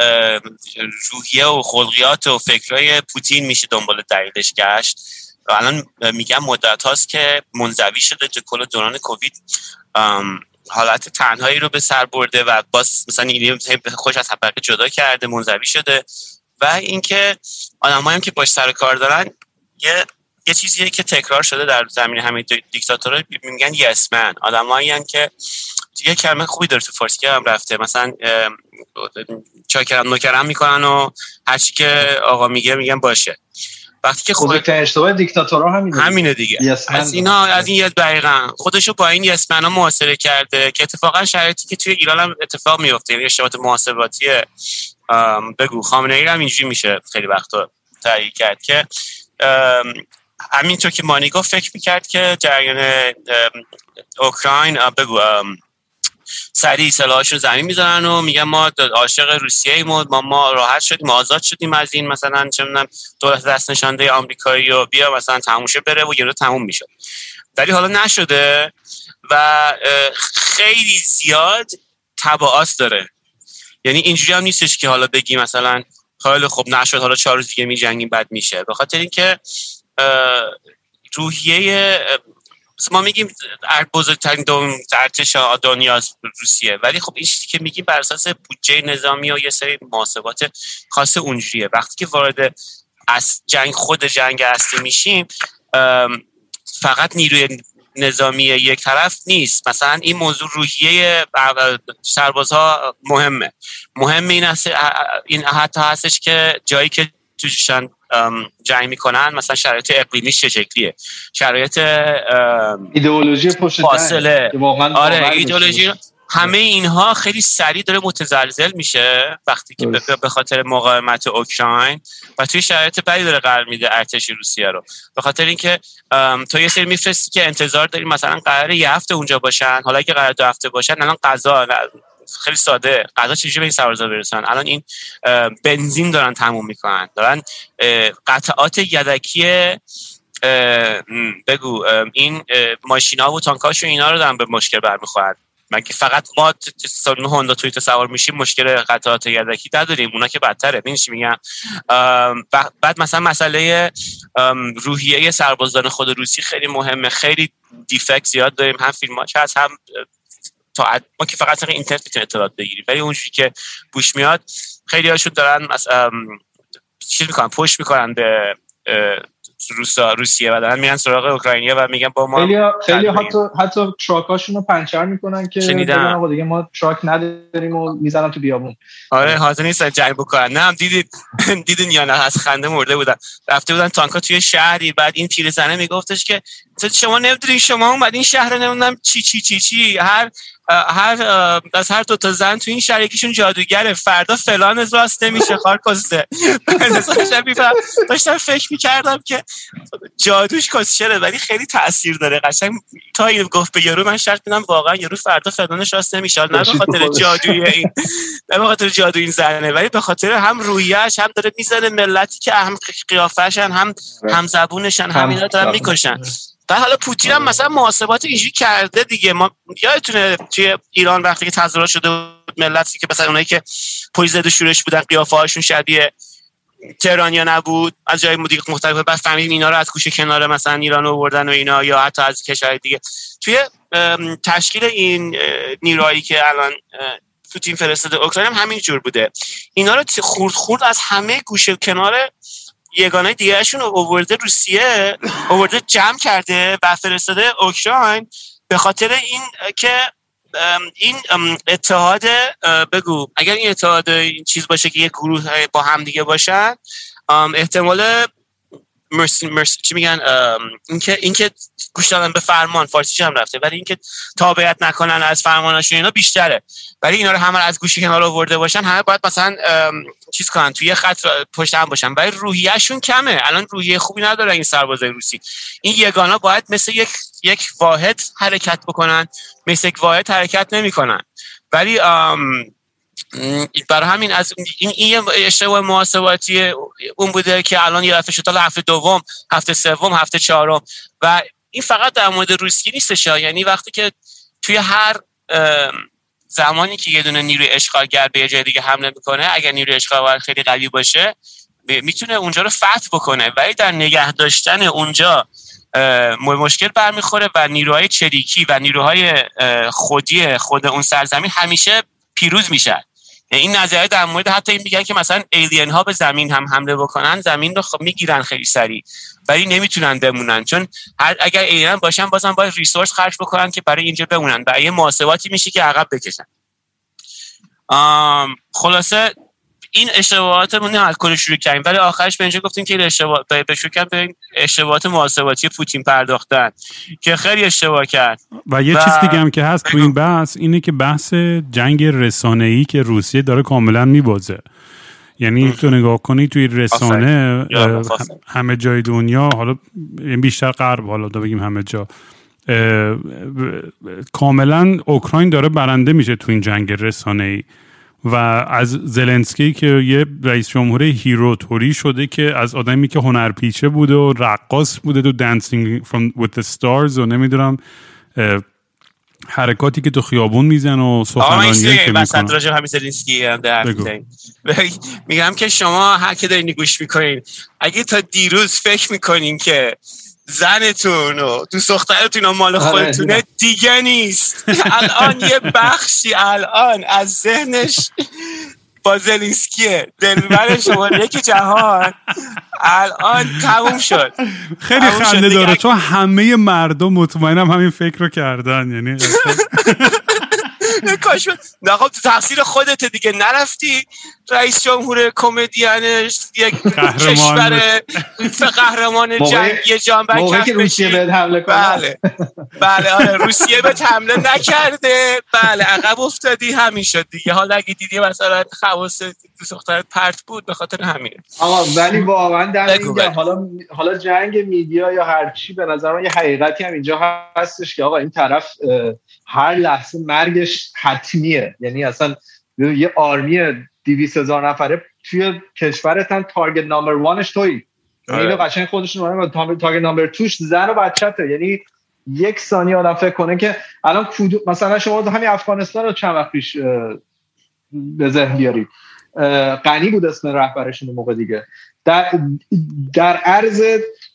روحیه و خلقیات و فکرهای پوتین میشه دنبال دلیلش گشت. الان میگم مدت هاست که منزوی شده کل دوران کووید حالت تنهایی رو به سر برده و باز مثلا این خوش از طبقه جدا کرده منزوی شده. و اینکه آدمایی هم که باش سر کار دارن یه یه چیزیه که تکرار شده در زمین همین دیکتاتورها. میگن یسمن آدمایی که یه کلمه خوبی داره تو فارسی هم رفته. مثلا چاکرم نوکرم می‌کنن و هرچی که آقا میگه میگن باشه. وقتی که خود اشتباه دیکتاتورها همینه همینه دیگه. از اینا از این یه دقیقا. خودشو با این یسمن ها محاصره کرده که اتفاقا شرایطی که توی ایران هم اتفاق میفته یعنی اشتباهات محاسباتی بگو. خامنه ای هم اینجوری میشه خیلی وقتا تحریک کرد که همینطور که مانیگو فکر می‌کرد که جریان اوکراین بگو سریع سلاحاشون زمین می‌زنن و میگن ما عاشق روسیه ایم ما ما راحت شدیم آزاد شدیم از این مثلا چه می‌دونم دولت دست نشانده آمریکایی و بیا مثلا تموشه بره و یه تموم می‌شد ولی حالا نشده و خیلی زیاد تبعات داره. یعنی اینجوری هم نیستش که حالا بگی مثلا خیلی خب نشد حالا چهار روز دیگه می جنگیم بد میشه. به خاطر اینکه روحیه ما میگیم بزرگترین ارتش دنیا روسیه. ولی خب این چیزی که میگیم بر اساس بودجه نظامی و یه سری محاسبات خاص اونجوریه. وقتی که وارد از جنگ خود جنگ اصلی میشیم فقط نیروی نظامی یک طرف نیست. مثلا این موضوع روحیه سربازها مهمه. مهم این, این حتی هستش که جایی که توشن جنگ می‌کنن. مثلا شرایط اقلیمی چه شکلیه؟ شرایط ایدئولوژی پشت فاصله. آره ایدئولوژی همه اینها خیلی سریع داره متزلزل میشه وقتی که به خاطر مقاومت اوکراین. و توی شرایط بدی داره قرار میده ارتش روسیه رو. به خاطر اینکه تو یه سری میفرستی که انتظار داری مثلا قرار یه هفته اونجا باشن. حالا که قرار دو هفته باشن الان قضا خیلی ساده. غذا چجوری به این سربازا برسن؟ الان این بنزین دارن تموم می‌کنن. دارن قطعات یدکی بگو این ماشینا و تانکاش و اینا رو دارن به مشکل برمیخورن. مگه فقط ما سال هوندا تویت سوار میشیم مشکل قطعات یدکی نداریم؟ اونا که بدتره. ببین چی میگم؟ بعد مثلا مسئله روحیه سربازان خود روسی خیلی مهمه. خیلی دیفکت زیاد داریم. هم فیلماش هست هم تا ما که فقط از اینترنت می‌تونیم اطلاعات بگیریم. ولی اونجوری که بوش میاد خیلی هاشون دارن چیز می‌کنن پشت می‌کنن به روسا روسیه و دارن میرن سراغ اوکراینیا و میگن با ما خیلی خیلی حتی حتی truck اشون رو پنچر می‌کنن که شنیدم. دیگه ما truck نداریم و می‌زنن تو بیابون. آره حاضر نیستن جنگ بکنن. نه هم دیدید دیدین یا نه از خنده مرده بودن. رفته بودن تانکا توی شهری بعد این پیرزنه میگفتش که شما نمی‌دونید شما اومدین شهر نمی‌دونم چی چی چی چی. هر هر از هر دو تا زن تو این شهر یکیشون جادوگره. فردا فلان راست نمیشه خار کسته. داشتم فکر می‌کردم که جادوش کسشره ولی خیلی تاثیر داره. قشنگ تا گفت به یارو من شرط میدم واقعا یارو فردا فلانش راست نمیشه. نه به خاطر جادوی این نه به خاطر جادو این زنه ولی به خاطر هم رویش هم داره می‌زنه ملتی که هم قیافشن هم هم زبونشن هم اینا دارن می‌کشن. و حالا پوتین هم مثلا محاسبات اینجوری کرده دیگه. ما یادتونه توی ایران وقتی که تظاهرات شده بود ملتی که مثلا اونایی که پلیس زده شورش بودن قیافه هاشون شبیه تهرانیا نبود. از جای مختلف مختلف بعد فهمیدیم اینا رو از کوشه کنار مثلا ایران آوردن و اینا یا حتی از کشور دیگه. توی تشکیل این نیروهایی که الان پوتین فرستاده اوکراین هم همین جور بوده. اینا رو خورد خورد از همه گوشه کنار یگانه دیگرشون اوورده روسیه اوورده جمع کرده و فرستاده اوکراین. به خاطر این که این اتحاد بگو اگر این اتحاد این چیز باشه که یک گروه با هم دیگه باشن احتمال مرسی مرسی. چی میگن؟ اینکه اینکه گوش دادن به فرمان فارسی هم رفته؟ ولی اینکه تابعیت نکنن از فرماناشون اینا بیشتره. ولی اینا رو همه از گوشی کنار آورده باشن همه باید مثلا چیز کنن توی خط پشت هم باشن. ولی روحیهشون کمه. الان روحیه خوبی نداره این سربازای روسی. این یگانا باید مثل یک یک واحد حرکت بکنن. مثل یک واحد حرکت نمی‌کنن. ولی برای همین از این این اشتباه محاسباتی اون بوده که الان یه دفعه شد. هفته دوم هفته سوم هفته چهارم. و این فقط در مورد روسیه نیستش یعنی وقتی که توی هر زمانی که یه دونه نیروی اشغالگر به جای دیگه حمله می‌کنه اگر نیروی اشغالگر خیلی قوی باشه می‌تونه اونجا رو فتح بکنه. ولی در نگه داشتن اونجا مشکل برمیخوره و نیروهای چریکی و نیروهای خودی خود اون سرزمین همیشه پیروز میشن. این نظریه در مورد حتی این میگن که مثلا ایلین ها به زمین هم حمله بکنن زمین رو خب می‌گیرن خیلی سریع ولی نمی‌تونن بمونن. چون هر اگر ایلین باشن بازم باید ریسورس خرج بکنن که برای اینجا بمونن و یه محاسباتی میشه که عقب بکشن. خلاصه این اشتباهاتمون از کل شروع کردیم. ولی آخرش به اینجا گفتیم که اشتباه به شروع به اشتباهات محاسباتی پوتین پرداختن که خیلی اشتباه کرد. و یه چیز دیگه هم که هست تو این بحث اینه که بحث جنگ رسانه ای که روسیه داره کاملا میبازه. یعنی تو نگاه کنی توی رسانه همه جای دنیا حالا بیشتر غرب حالا دا بگیم همه جا کاملا اوکراین داره برنده میشه تو این جنگ رسانه ای و از زلنسکی که یه رئیس جمهور hero توری شده که از آدمی که هنرپیشه بوده و رقاص بوده تو dancing from with the stars و نمی‌دونم حرکاتی که تو خیابون میزن و سخنرانی که می‌کنن راجع همین زلنسکی میگم که شما هر که دارین گوش می‌کنین اگه تا دیروز فکر می‌کنین که زنتون و دو دخترتون و مال آره، خودتونه دیگه نیست. الان یه بخشی الان از ذهنش با زلینسکیه. دلبر شما یک جهان. الان تموم شد. خیلی خنده داره چون همه مردم مطمئنم همین فکر رو کردن یعنی کاش نه خب تقصیر خودت دیگه. نرفتی رئیس جمهور کمدینش یک کشور قهرمان جنگی جان موقعی که روسیه به حمله بله. بله آره روسیه به حمله نکرده. بله عقب افتادی همین شد دیگه. حالا اگه دیدی مثلا خواص دخترت پرت بود به خاطر همینه. آقا ولی واقعا در حالا حالا جنگ میدیا یا هر چی به نظر من یه حقیقتی هم اینجا هستش که آقا این طرف هر لحظه مرگش حتمیه. یعنی اصلا یه آرمی دیویس هزار نفره توی کشورتن تارگت نامبر وانش توی یعنی اینو قشنگ خودشون تارگت نامبر توش زن و بچته. یعنی یک ثانیه آدم فکر کنه که الان مثلا شما همین افغانستان رو چند وقت پیش به ذهن بیارید. غنی بود اسم رهبرشون موقع دیگه. در, در عرض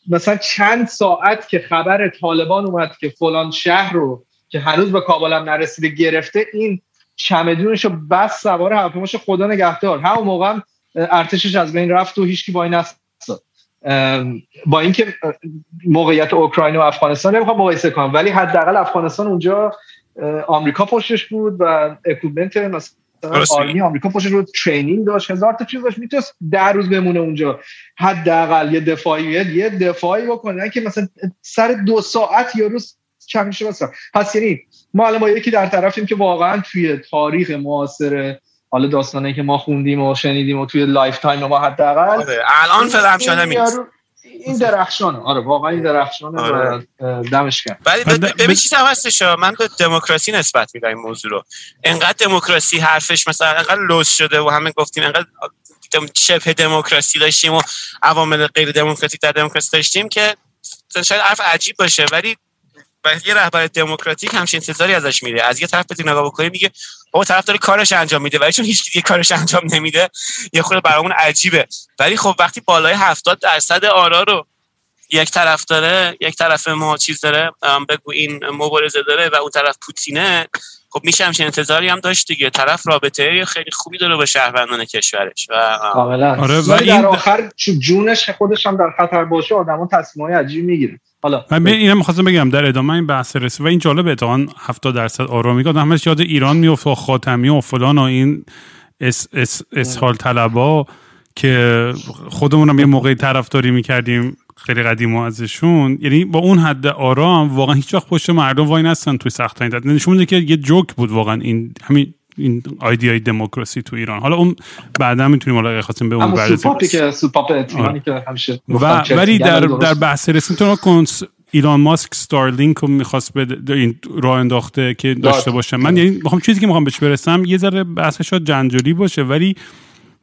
مثلا چند ساعت که خبر طالبان اومد که فلان شهر رو که هنوز به کابل هم نرسیده گرفته این چمدونش رو بس سوار هواپیماش خدا نگهدار. همون موقع هم ارتشش از بین رفت و هیچکی با این نیست با اینکه موقعیت اوکراین و افغانستان نمی‌خوام مقایسه کنم ولی حداقل افغانستان اونجا آمریکا پشتش بود و equipment army آمریکا پشتش بود training داشت هزار تا چیز داشت می‌تونست در روز بمونه اونجا. حداقل یه دفاعی یه دفاعی بکنه که مثلا سر دو ساعت یا روز چند میشه پس یعنی ما الان با یکی در طرفیم که واقعا توی تاریخ معاصر حالا داستانه که ما خوندیم و شنیدیم و توی lifetime ما حداقل آره، الان نیست این درخشانه. آره واقعا این درخشانه آره. دمش گرم ولی ببین چیز هم هستش من به دموکراسی نسبت میدم این موضوع رو. انقدر دموکراسی حرفش مثلا انقدر لوس شده و همه گفتیم انقدر شبه دموکراسی داشتیم و عوامل غیر دموکراتیک در دموکراسی داشتیم که شاید حرف عجیب باشه ولی و یه رهبر دموکراتیک همچین انتظاری ازش میره. از یه طرف بتونی نگاه بکنی میگه بابا طرف داره کارش انجام میده ولی چون هیچ دیگه کارش انجام نمیده یه خورده برامون عجیبه. ولی خب وقتی بالای 70 درصد آرا رو یک طرف داره یک طرف ما چیز داره بگو این مبارزه داره و اون طرف پوتینه خب میشه همچین انتظاری هم داشت دیگه. طرف رابطه خیلی خوبی داره با شهروندان کشورش و کاملا. آره و این در آخر جونش خودش هم در خطر باشه آدم اون تصمیمای عجیب می‌گیره. حالا من اینم می‌خواستم بگم در ادامه این بحث رسید و این جالب اتفاقا 70 درصد آرامی میگه. همش یاد ایران میفته و خاتمی و فلان و این اس اس اسهال طلبا که خودمون هم یه موقعی طرفداری می‌کردیم خیلی قدیم ازشون. یعنی با اون حد آرام واقعا هیچ وقت پشت مردم واینستن توی سخت نشون میده که یه جوک بود واقعا این همین این idea ی دموکراسی تو ایران. حالا اون بعدا می‌تونیم حالا خواستیم به اون بعد سوپاپی که سوپاپ که همیشه و ولی در در بحث رسمی تو کنس ایلان ماسک ستارلینک رو می‌خواست به این راه انداخته که داشته باشه. من یعنی می‌خوام چیزی که می‌خوام بهش برسم یه ذره بحثش شاید جنجالی باشه ولی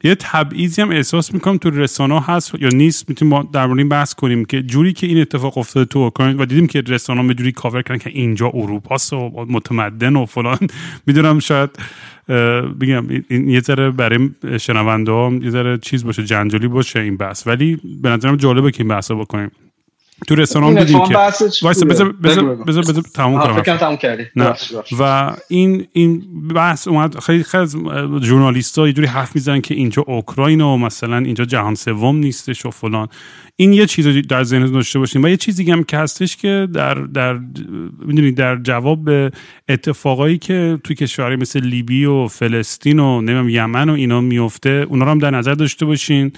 یه تبعیضی هم احساس می‌کنم تو رسانه هست یا نیست. می‌تونیم ما در مورد بحث کنیم که جوری که این اتفاق افتاده تو اوکراین و دیدیم که رسانه به جوری کاور کردن که اینجا اروپا و متمدن و فلان. می‌دونم شاید بگم این یه ذره برای شنونده ها یه ذره چیز باشه جنجالی باشه این بحث. ولی به نظرم جالبه که این بحث بکنیم. تو رستوران دیدیم که. وایسا بذار بذار بذار تموم کنم. نه. و این این بحث اومد خیلی خیلی از ژورنالیست‌ها یه جوری حرف می‌زنن که اینجا اوکراین و مثلا اینجا جهان سوم نیستش و فلان. این یه چیزی در ذهن داشته باشیم و یه چیزی هم که هستش که در در می‌دونید در جواب به اتفاقایی که توی کشورهای مثل لیبی و فلسطین و نمی‌دونم یمن و اینا میفته اونا رو هم در نظر داشته باشین.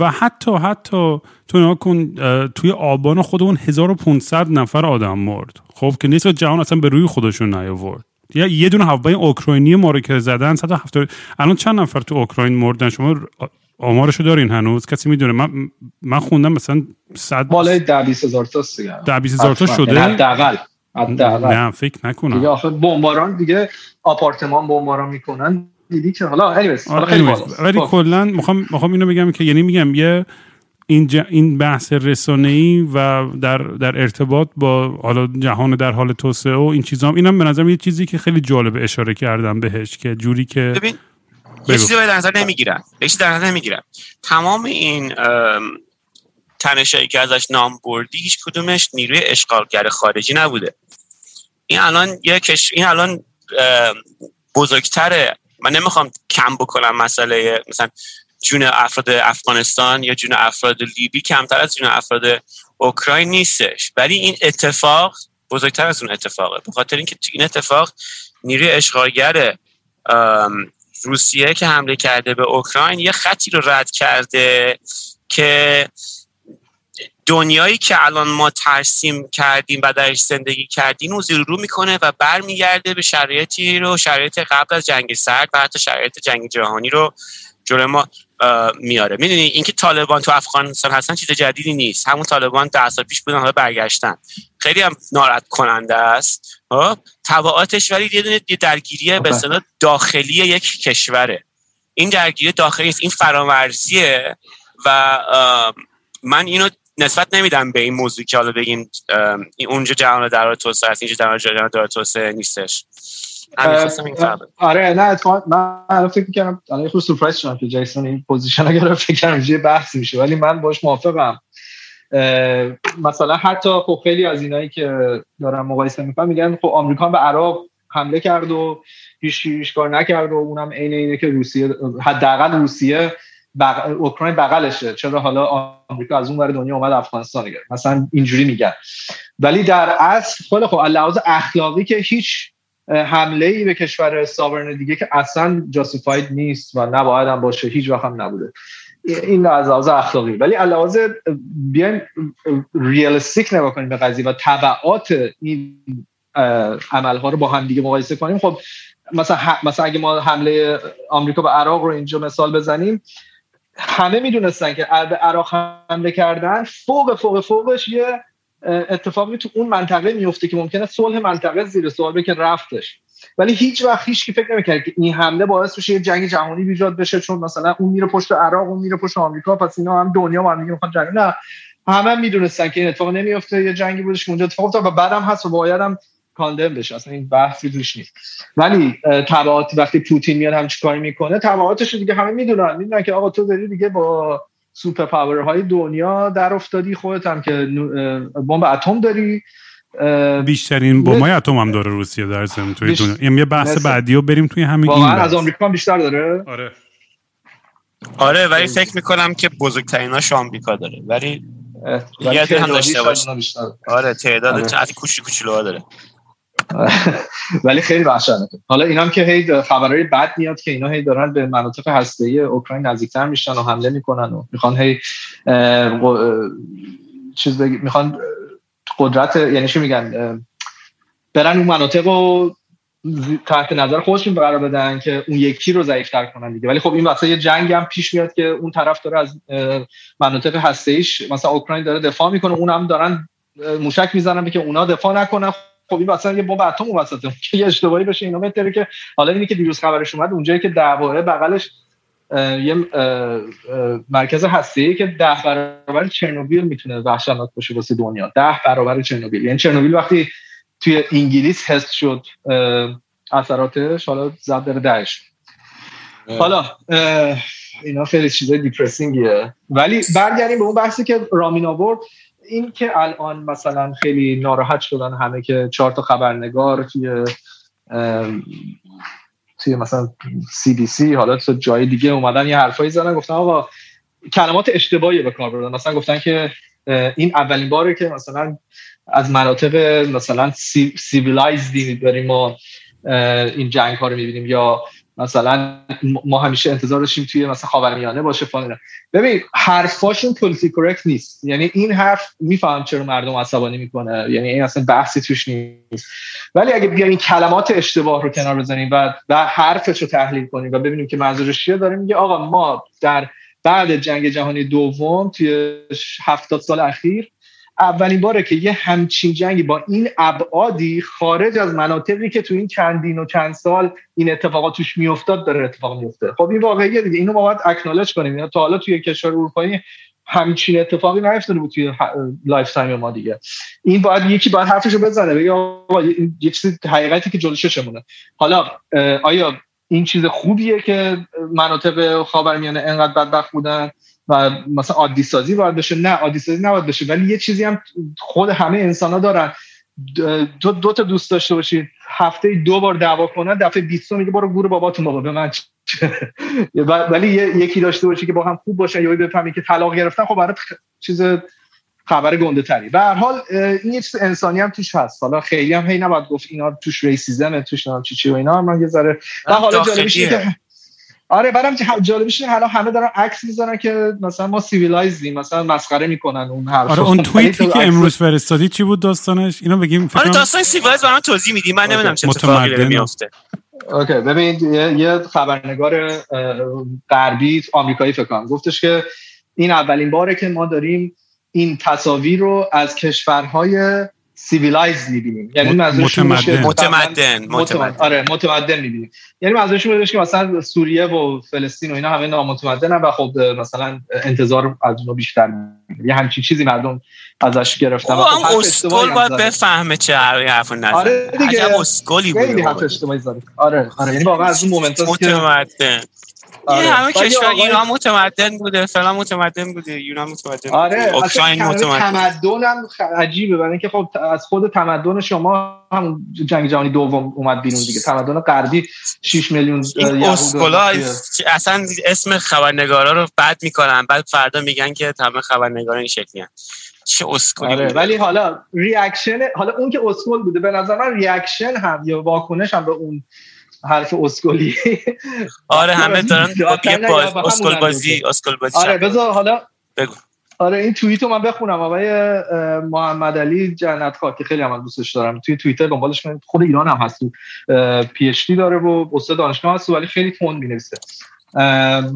و حتی حتی تو نها کن توی آبان خودمون 1500 نفر آدم مرد. خب که نیست جهان اصلا به روی خودشون نیاورد. یا یه دونه هواپیمای اوکراینی ما رو که زدن 170 الان چند نفر تو اوکراین مردن؟ شما آمارشو دارین هنوز؟ کسی می‌دونه. من من خوندم مثلا 100 بالای 20 هزار تا دیگه. 20 هزار تا شده؟ یعنی حداقل حداقل. نه فکر نکنم. دیگه آخه بمباران دیگه آپارتمان بمباران می‌کنن. دیدی که حالا آره خیلی ولی خب. کلا می‌خوام می‌خوام اینو بگم که یعنی میگم یه این, این بحث ای و در, در ارتباط با حالا جهان در حال توسعه و این چیزا هم اینم به نظرم یه چیزی که خیلی جالبه اشاره کردم بهش که جوری که ببین یه چیزی در نظر نمی‌گیرن یه چیزی در نظر نمی‌گیرن تمام این تنشایی که ازش نام بردی هیچ کدومش نیروی اشغالگر خارجی نبوده. این الان یه کش... این الان بزرگتره من نمی‌خوام کم بکنم مسئله مثلا جون افراد افغانستان یا جون افراد لیبی کمتر از جون افراد اوکراین نیستش. ولی این اتفاق بزرگتر از اون اتفاقه. به خاطر اینکه این اتفاق نیروی اشغالگر روسیه که حمله کرده به اوکراین یه خطی رو رد کرده که دنیایی که الان ما ترسیم کردیم و درش زندگی کردیم و زیر رو می‌کنه و برمیگرده به شرایطی رو شرایط قبل از جنگ سرد و حتی شرایط جنگ جهانی رو جلوی ما میاره. می‌دونی اینکه طالبان تو افغانستان هستن چیز جدیدی نیست. همون طالبان ده سال پیش بودن حالا برگشتن. خیلی هم ناراحت کننده است. خب؟ تبعاتش ولی یه دونه درگیری به اصطلاح داخلی یک کشوره. این درگیری داخلی است این فرامرزیه و من اینو نسبت نمیدم به این موضوع که حالا بگیم اونجا جهان در توسعه است اینجا جهان در توسعه نیستش. آره نه من فکر می‌کنم الان خود surprise شدم که جیسون این position اگر فکر کنم یه بحث میشه ولی من باش موافقم. مثلا حتی خب خیلی از اینایی که دارم مقایسه می‌کنم میگن خب آمریکا به عراق حمله کرد و هیچ کار نکرد و اونم عین اینه که روسیه حداقل روسیه بق... اوکراین بغلشه. چرا حالا آمریکا از اون ور دنیا اومد افغانستان گرفت مثلا اینجوری میگن. ولی در اصل خود خب لحاظ اخلاقی که هیچ حمله ای به کشور ساورن دیگه که اصلا جاستیفاید نیست و نباید هم باشه هیچ وقت هم نبوده. این از لحاظ اخلاقی. ولی لحاظ بیایم ریالستیک نگاه کنیم به قضیه و تبعات این عملها رو با هم دیگه مقایسه کنیم. خب مثلا مثلا اگه ما حمله آمریکا به عراق رو اینجا مثال بزنیم همه می‌دونستن که به عراق حمله کردن. فوق فوق فوقش یه اتفاقی تو اون منطقه میفته که ممکنه صلح منطقه زیر سوال که رفتش. ولی هیچ وقت هیچ فکر نمی‌کرد که این حمله باعث بشه یه جنگ جهانی ایجاد بشه چون مثلا اون میره پشت عراق اون میره پشت آمریکا پس اینا هم دنیا با هم می‌خوان جنگ نه. همه می‌دونستن که این اتفاق نمیفته یه جنگی بودش که اونجا اتفاق افتاد و بعدم هست و باید کاندم بشه اصلا این بحثی توش نیست. ولی تبعات وقتی پوتین میاد هم کاری می‌کنه تبعاتش دیگه همه می‌دونن. می‌دونن که آقا تو داری دیگه با سوپر پاورهای دنیا در افتادی خودت هم که بمب اتم داری. بیشترین بمب اتم هم داره روسیه در زمین توی دنیا. یعنی یه بحث بعدی رو بریم توی همین این از آمریکا بیشتر داره. آره. آره ولی فکر می‌کنم که بزرگتریناش آمریکا داره. ولی یه هم داشته باشه آره تعداد. آره. کوچی کوچولو داره. ولی خیلی وحشتناکه. حالا اینام که هی خبرهای بد میاد که اینا هی دارن به مناطق هسته‌ای اوکراین نزدیکتر میشن و حمله می‌کنن و می‌خوان هی چیز بگی می‌خوان قدرت یعنی چی میگن برن اون مناطق رو تحت نظر خودشون قرار بدن که اون یکی رو ضعیفتر کنن دیگه. ولی خب این واسه یه جنگ هم پیش میاد که اون طرف داره از مناطق هسته‌ایش مثلا اوکراین داره دفاع می‌کنه اونم دارن موشک می‌زنن که اونا دفاع نکنن. خب این مثلا یه بمب اتم وسطه که یه اشتباهی بشه اینا بهتره که حالا اینی که دیروز خبرش اومد اونجایی که دعواه بغلش یه مرکز هسته که ده برابر چرنوبیل می‌تونه وحشتناک باشه واسه دنیا. ده برابر چرنوبیل. یعنی چرنوبیل وقتی توی انگلیس حس شد اثراتش حالا زد داره دهش. حالا اینا خیلی چیزای دیپرسینگیه ولی برگردیم به اون بحثی که رامین آورد. این که الان مثلا خیلی ناراحت شدن همه که چهار تا خبرنگار توی توی مثلا سی بی سی حالا تو جای دیگه اومدن یه حرفایی زدن گفتن آقا کلمات اشتباهی به کار بردن. مثلا گفتن که این اولین باره که مثلا از مناطق مثلا civilized ی داریم ما این جنگ ها رو می‌بینیم یا مثلا ما همیشه انتظار داشتیم توی مثلا خاورمیانه باشه فلان. ببین حرفاشون politically correct نیست. یعنی این حرف میفهم چرا مردم عصبانی می‌کنه. یعنی این اصلا بحثی توش نیست. ولی اگه بیایم کلمات اشتباه رو کنار بزنیم و و حرفش رو تحلیل کنیم و ببینیم که منظورش چیه داریم میگه آقا ما در بعد جنگ جهانی دوم توی 70 سال اخیر اولین باره که یه همچین جنگی با این ابعادی خارج از مناطقی که تو این چندین و چند سال این اتفاقات توش میافتاد داره اتفاق میفته. خب این واقعیه دیگه. اینو ما باید acknowledge کنیم. تا حالا توی کشور اروپایی همچین اتفاقی نیفتاده بود توی lifetime ما دیگه. این باید یکی باید حرفشو بزنه. بگه یه چیزی حقیقتی که جلوشه چمونه. حالا آیا این چیز خوبیه که مناطق خاورمیانه انقدر بدبخت بودن؟ و مثلا عادی سازی باید بشه. نه عادی سازی نباید بشه ولی یه چیزی هم خود همه انسان ها دارن دو, دو تا دوست داشته باشید هفته دو بار دعوا کنن دفعه 20 میگه برو گور باباتون بابا به من ولی یکی داشته باشی که با هم خوب باشن یا بفهمی که طلاق گرفتن خب برات چیز خبر گنده تری. به هر حال این یه چیز انسانی هم توش هست. حالا خیلی هم هی نباید گفت اینا توش ریسیزمه توش چی چی و اینا من یه ذره حالا جالبیش که آره برام جالبش اینه حالا همه دارن عکس می‌ذارن که مثلا ما civilized یم مثلا مسخره می‌کنن اون حرف آره اون توییتی که امروز فرستادی چی بود داستانش؟ اینو بگیم آره داستان civilized برام توضیح میدی. من نمی‌دونم چه اتفاقی داره میافته. okay ببینید یه خبرنگار غربی آمریکایی فکر کنم گفتش که این اولین باره که ما داریم این تصاویر رو از کشورهای civilized می‌بینیم. یعنی متمدن. متمدن متمدن. آره متمدن می‌بینیم. یعنی منظورش اینه که مثلا سوریه و فلسطین و اینا همه نامتمدنن و خب مثلا انتظار از اونها بیشتر یه همچین چیزی مردم ازش گرفتن. خب هم اسکول باید بفهمه چه حرف نزن آره دیگه. عجب اسکولی بود خیلی حرف زدی. آره آره. یعنی واقعا از اون moment متمدن. آره. همه کشور ایران متمدن بوده فلان متمدن بوده یونان متمدن آره. اوکراین متمدن. تمدن هم عجیبه. برای اینکه خب از خود تمدن شما هم جنگ جهانی دوم اومد بیرون دیگه. تمدن غربی 6 میلیون اسکولا اصلا اسم خبرنگارا رو بد می‌کنن. بعد فردا میگن که همه خبرنگارا این شکلی چه اسکولی آره. ولی حالا reaction حالا اون که اسکول بوده به نظر من reaction هم یا واکنش هم به اون حرف اسکلی. آره همه دارن باز اسکل بازی اسکل بازی آره بذار حالا بگو. آره این توییت رو من بخونم. آقای محمد علی جنت خاک که خیلی هم دوستش دارم. توی توییتر دنبالشم من خود ایران هم هست. PhD داره و استاد دانشگاه هست ولی خیلی تند می‌نویسه.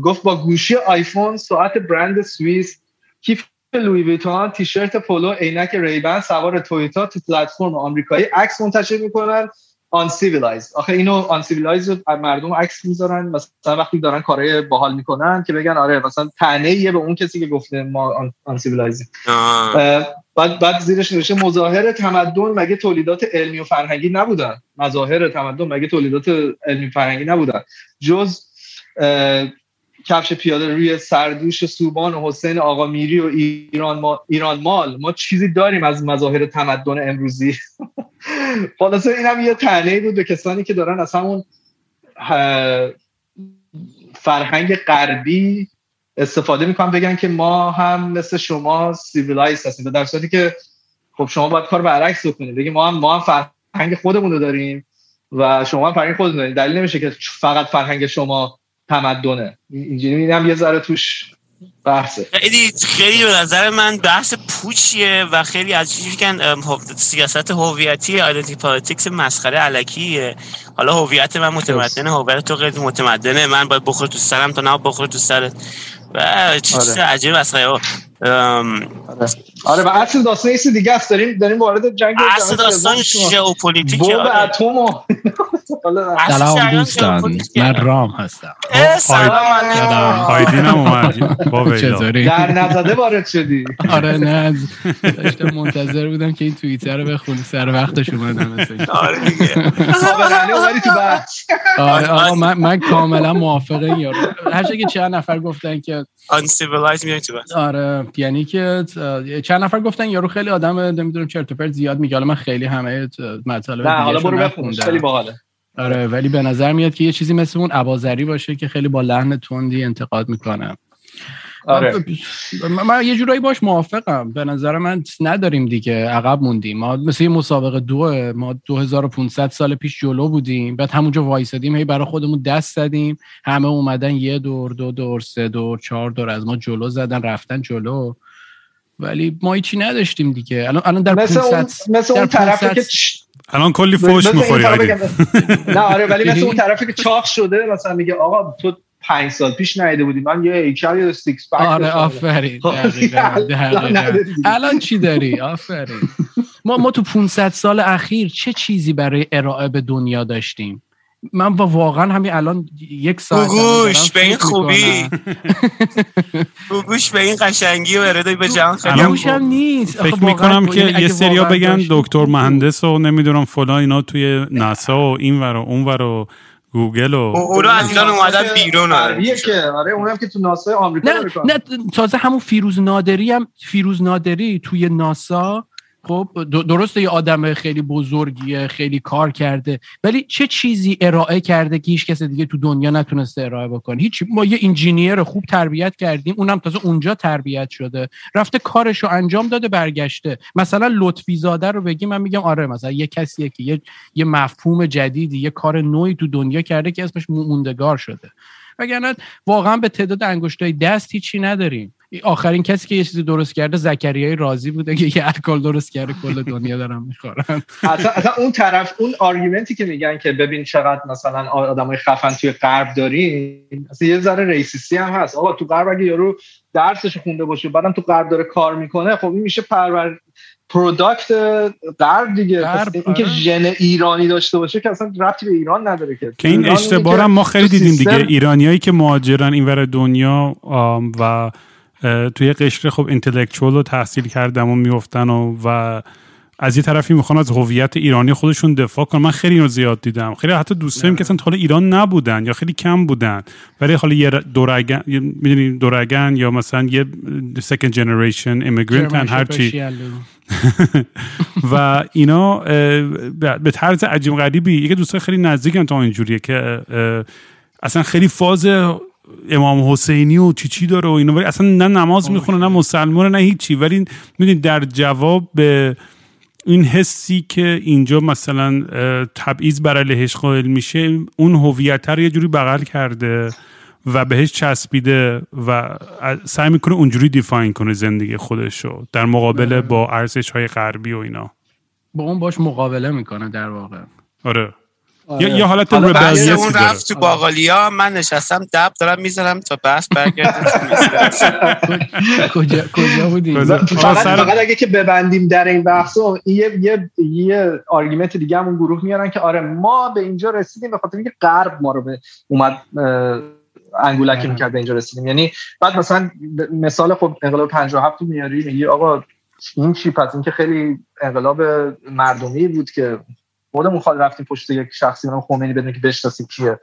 گفت با گوشی آیفون ساعت برند سوئیس کیف لوی ویتون تیشرت پولو عینک ریبن سوار تویوتا تو پلتفرم آمریکایی. عکس منتشر می‌کنن. uncivilized آخه اینو uncivilized رو مردم عکس می‌ذارن مثلا وقتی دارن کارهای باحال می‌کنن که بگن آره مثلا تنه‌ایه به اون کسی که گفته ما uncivilized بعد بعد زیرش نوشته مظاهر تمدن مگه تولیدات علمی و فرهنگی نبودن؟ مظاهر تمدن مگه تولیدات علمی و فرهنگی نبودن؟ جز کفش پیاده روی سردوش سوبان و حسین آقا میری و ایران, ما، ایران مال. ما چیزی داریم از مظاهر تمدن امروزی. خلاصه این هم یه تنه‌ای بود به کسانی که دارن از همون فرهنگ غربی استفاده می‌کنن بگن که ما هم مثل شما civilized هستیم. در صورتی که خب شما باید کار برعکس بکنید. بگید ما هم ما هم فرهنگ خودمون رو داریم و شما هم فرهنگ خودتون دارید. دلیل نمیشه که فقط فرهنگ شما تمدنه. اینجوری هم یه ذره توش بحثه. خیلی خیلی به نظر من بحث پوچیه و خیلی از چیزی که سیاست هویتی identity politics مسخره الکیه. حالا هویت من متمدنه هویت تو غیر متمدنه. من باید بخور تو سرم تا نه بخور تو سرت. و چیز آره. عجیب مسخره آره. آره و اصل داستان ایسی دیگه است. داریم داریم وارد جنگ اصل داستان ژئوپلیتیکه بمب اتم سلام دوستان. من رام هستم. سلام آیدینم اومد. با در نزده وارد شدی. آره نه داشتم منتظر بودم که این توییتر رو بخونی. سر وقتش اومدم آره دیگه. کاملا اومدی تو آره من, من کاملا موافق این یارو. هر که چند نفر گفتن که uncivilized میای تو بحث. آره یعنی که چند نفر گفتن یارو خیلی آدم نمی‌دونم چرت و پرت زیاد میگه. حالا من خیلی همه مطالب نه حالا برو. بخونش خیلی باحاله. آره ولی به نظر میاد که یه چیزی مثل اون عبازری باشه که خیلی با لحن تندی انتقاد می‌کنه. آره. من یه جورایی باش موافقم. به نظر من نداریم دیگه عقب موندیم. ما مثل یه مسابقه دو ما 2500 سال پیش جلو بودیم. بعد همونجا وایسادیم هی برای خودمون دست زدیم. همه اومدن یه دور دو دور سه دور چهار دور از ما جلو زدن رفتن جلو. ولی ما هیچی نداشتیم دیگه. الان الان در مثل اون 500 مثل اون طرفی 500 که چ- الان کلی فوش می‌خوری نه آره ولی مثل اون طرفی که چاق شده مثلا میگه آقا تو پنج سال پیش ندیده بودی من یه ایکر یا six pack آره. آفرین خب،. الان چی داری؟ آفرین. ما ما تو 500 سال اخیر چه چیزی برای ارائه به دنیا داشتیم؟ من با واقعا همین الان یک ساعت گوگوش به این خوبی. می‌کنم. گوگوش به این قشنگی و ارائه به جهان خیلی هم نیست. فکر می‌کنم که یه سریا بگن دکتر مهندس و نمی‌دونم فلان اینا توی ناسا و این ور و اون ور و گوگل و اونا از ایران اومدن بیرون آره. که. آره اونم که تو ناسا آمریکا نه نه تازه همون فیروز نادری هم فیروز نادری توی ناسا خب درسته یه آدم خیلی بزرگیه خیلی کار کرده ولی چه چیزی ارائه کرده که هیچ کس دیگه تو دنیا نتونسته ارائه بکنه؟ هیچ ما یه engineer خوب تربیت کردیم اونم تازه اونجا تربیت شده. رفته کارش رو انجام داده برگشته. مثلا لطفی زاده رو بگیم من میگم آره مثلا یه کسیه که یه, یه مفهوم جدیدی یه کار نوعی تو دنیا کرده که اسمش موندگار شده. وگرنه واقعا به تعداد انگشتای دست هیچی نداریم. آخرین کسی که یه چیزی درست کرده زکریای رازی بوده که یه الکل درست کرده کل دنیا دارن می‌خورن. اصلا, اصلا اون طرف اون آرگومنتی که میگن که ببین چقدر مثلا آدمای خفن توی غرب داریم اصلا یه ذره ریسیستی هم هست. آقا تو غرب اگه یارو درسش خونده باشه بعدم تو غرب داره کار می‌کنه خب این میشه پرور product غرب دیگه. غرب، اینکه آره. ژن ایرانی داشته باشه که اصلا ربطی به ایران نداره که. که این اشتباه ما خیلی دیدیم دیگه. ایرانیایی که مهاجرن اینور دنیا و توی قشر خب intellectual رو تحصیل کرده و میفتن و و از یه طرفی می‌خوان از هویت ایرانی خودشون دفاع کنن. من خیلی اینو زیاد دیدم. خیلی حتی دوستایم که اصلا حالا ایران نبودن یا خیلی کم بودن. ولی حالا یه دورگن می‌دونی دورگن یا مثلا یه second generation immigrant هن هرچی و اینا به طرز عجیب غریبی. یکی دوستای خیلی نزدیکم تا اینجوریه که اصلا خیلی فاز امام حسینی و چی چی داره و اینا. ولی اصلا نه نماز می‌خونه نه مسلمانه نه هیچی. ولی می‌دونی در جواب به این حسی که اینجا مثلا تبعیض بر علیهش قائل میشه اون هویت رو یه جوری بغل کرده و بهش چسبیده و سعی می‌کنه اونجوری define کنه زندگی خودشو در مقابل با ارزش های غربی و اینا. با اون باش مقابله می‌کنه در واقع. آره. آره. یه, یه حالت rebellious ی اون رفت تو باقالیا من نشستم دب دارم می‌زنم تا میز. کجا کجا بودی فقط, اگه که ببندیم در این بحث و یه یه یه argument دیگه هم اون گروه میارن که آره ما به اینجا رسیدیم به خاطر اینکه غرب ما رو به اومد انگولکی آره. می‌کرد به اینجا رسیدیم یعنی بعد مثلا مثال خب انقلاب 57 رو میاری میگی آقا این چی پس اینکه خیلی انقلاب مردمی بود که خودمون خواهد رفتیم پشت یک شخصی نام خمینی بدون که بشناسیم کیه.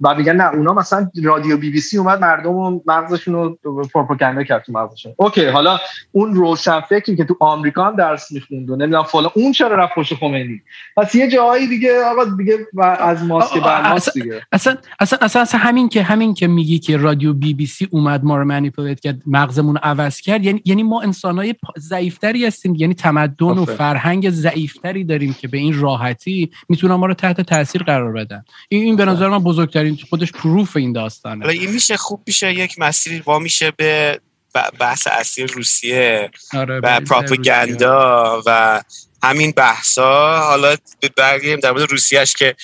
و میگن نه اونا مثلا رادیو بی بی سی اومد مردم و مغزشون رو پروپاگاندا کرد تو مغزشون. اوکی حالا اون روشن فکری که تو آمریکا هم درس می‌خوند و نمی‌دونم فلان اون چرا رفت پشت خمینی؟ پس یه جایی دیگه آقا دیگه و از ماسک بر آه، ماست دیگه. اصلا اصلا اصلا, اصلا همین که همین که میگی که رادیو بی بی سی اومد ما رو منیپولیت کرد مغزمون رو عوض کرد یعنی یعنی ما انسانای ضعیفتری هستیم. یعنی تمدن و آفرین. فرهنگ ضعیفتری داریم که به این راحتی می‌تونن ما رو تحت تاثیر قرار بدن. این این به نظر من بزرگترین خودش پروف این داستانه. این میشه خوب میشه یک مسیری وا میشه به بحث اصلی روسیه آره و پراپاگاندا و همین بحثا. حالا برگردیم در مورد روسیهش که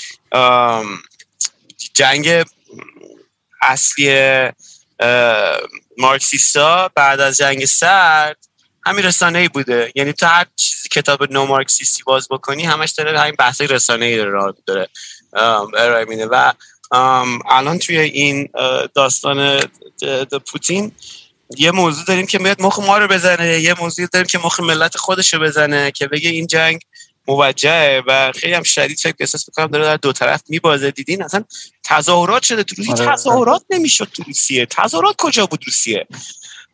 جنگ اصلی مارکسیستا بعد از جنگ سرد همین رسانه ای بوده. یعنی تو هر چیزی کتاب نو مارکسیستی باز بکنی همش داره همین بحث رسانه ای داره ارائه میده. و الان توی این داستان پوتین یه موضوع داریم که میاد مخ ما رو بزنه. یه موضوع داریم که مخ ملت خودش رو بزنه که بگه این جنگ موجهه و خیلی هم شدید فکر احساس می‌کنم داره در دو طرف میبازه. دیدین؟ اصلا تظاهرات شده تو روسیه. آره. تظاهرات نمی‌شد تو روسیه. تظاهرات کجا بود روسیه؟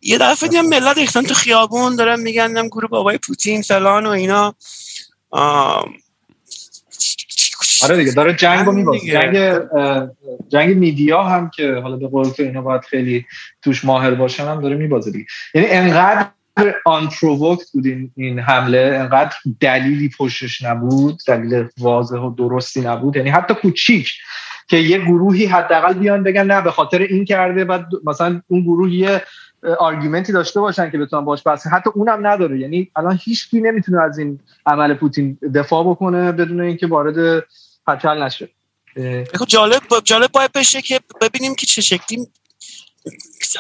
یه دفعه دیدم ملت ریختن تو خیابون. دارن میگن گروه بابای پوتین فلان و اینا. آره دیگه داره جنگ رو میبازه. جنگ جنگ میدیا هم که حالا به قول تو اینا باید خیلی توش ماهر باشن هم داره میبازه دیگه. یعنی انقدر آن بود این, این حمله انقدر دلیلی پشتش نبود دلیل واضح و درستی نبود. یعنی حتی کوچیک که یه گروهی حداقل بیان بگن نه به خاطر این کرده و مثلا اون گروه یه آرگومنتی داشته باشن که بتونن باش بس حتی اونم نداره. یعنی الان هیچ کی نمی‌تونه از این عمل پوتین دفاع بکنه بدون اینکه وارد پچل نشه. جالب جالب باید بشه که ببینیم که چه شکلی.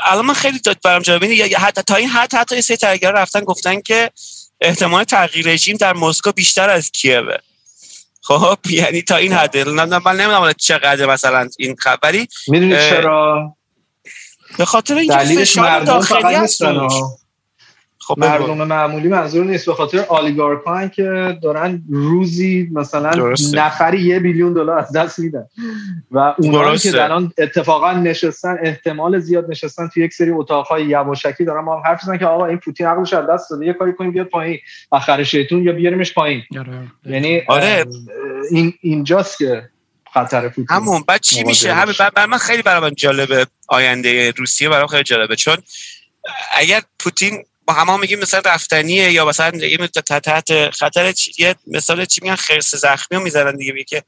الان من خیلی داد برام جالب. یا حتی تا این حد حتی سه تغییر رفتن گفتن که احتمال تغییر رژیم در مسکو بیشتر از کیوه. خب یعنی تا این حد. من نمی‌دونم چقدر مثلا این خبری می‌دونید چرا؟ به خاطر اینکه فشار داخلی هست خب مردم معمولی منظور نیست به خاطر آلیگارکان که دارن روزی مثلا نفری یه بیلیون دلار از دست میدن. و اونایی که الان اتفاقا نشستن احتمال زیاد نشستن تو یک سری اتاقهای یواشکی دارن ما هم حرف زدن که آقا این پوتین عقلش از دست داده یه کاری کنیم بیاد پایین. آخر شیطون یا بیاریمش پایین. آره. یعنی آره. این اینجاست که خطر پوتین. همون. بعد چی میشه؟ همه بعد من خیلی برام جالبه آینده روسیه برام خیلی جالبه. چون اگر پوتین با همه میگیم مثلا رفتنیه یا مثلا یه تحت خطر یه مثال چی میگن؟ خرس زخمی رو می‌ذارن دیگه که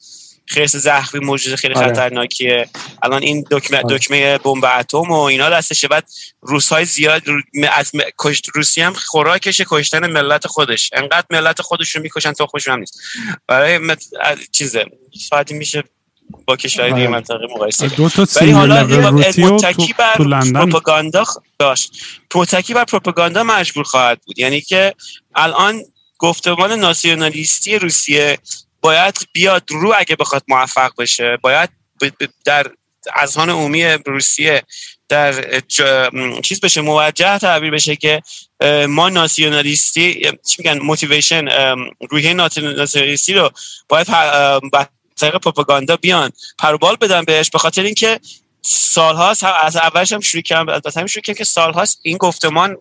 خرس زخمی موجود خیلی آره. خطرناکیه. الان این دکمه آره. دکمه بمب اتم و اینا دستشه. بعد روس های زیاد از روسی هم خوراکش کشتن ملت خودش. انقدر ملت خودش رو می‌کشن تا خوشم هم نیست. برای چیزه. ساعتی میشه با کشوری دیگه آره. منطقه مقایسه دو تا ولی حالا متکی بر پروپاگاندا داشت. متکی بر پروپاگاندا مجبور خواهد بود. یعنی که الان گفتمان ناسیونالیستی روسیه باید بیاد رو اگه بخواد موفق بشه. باید در اذهان عمومی روسیه در چیز بشه موجه تعبیر بشه که ما ناسیونالیستی چی میگن موتیویشن روحیه ناسیونالیستی رو باید طریق پروپاگاندا بیان. پروبال بدن بهش به خاطر اینکه سالهاست از اولش هم شروع کردم از همین شروع کردم که سالهاست این گفتمان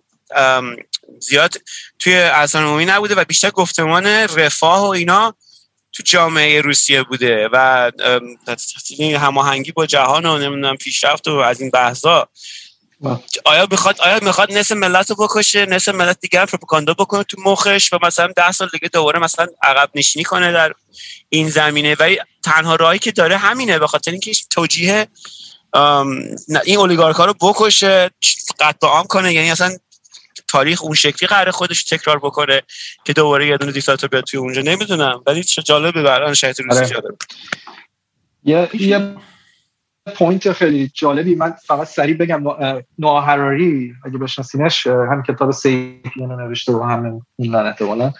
زیاد توی اصلا عمومی نبوده و بیشتر گفتمان رفاه و اینا تو جامعه روسیه بوده و هماهنگی با جهان و نمی‌دونم پیشرفت و از این بحثا آیا می‌خواد آیا می‌خواد نصف ملت رو بکشه نصف ملت دیگر پروپاگاندا بکنه تو مخش و مثلا ده سال دیگه دوباره مثلا عقب نشینی کنه در این زمینه؟ و تنها راهی که داره همینه به خاطر اینکه توجیه این oligarch ا رو بکشه قتل عام کنه. یعنی اصلا تاریخ اون شکلی قراره خودش تکرار بکنه که دوباره یه دونه دیکتاتور بیاد توی اونجا. نمی‌دونم ولی چه جالبه برای شاید روسی آره. یه point خیلی جالبی. من فقط سریع بگم نواه هراری اگه بشناسینش هم کتاب Sapiens رو نوشته و همه اون احتمالا.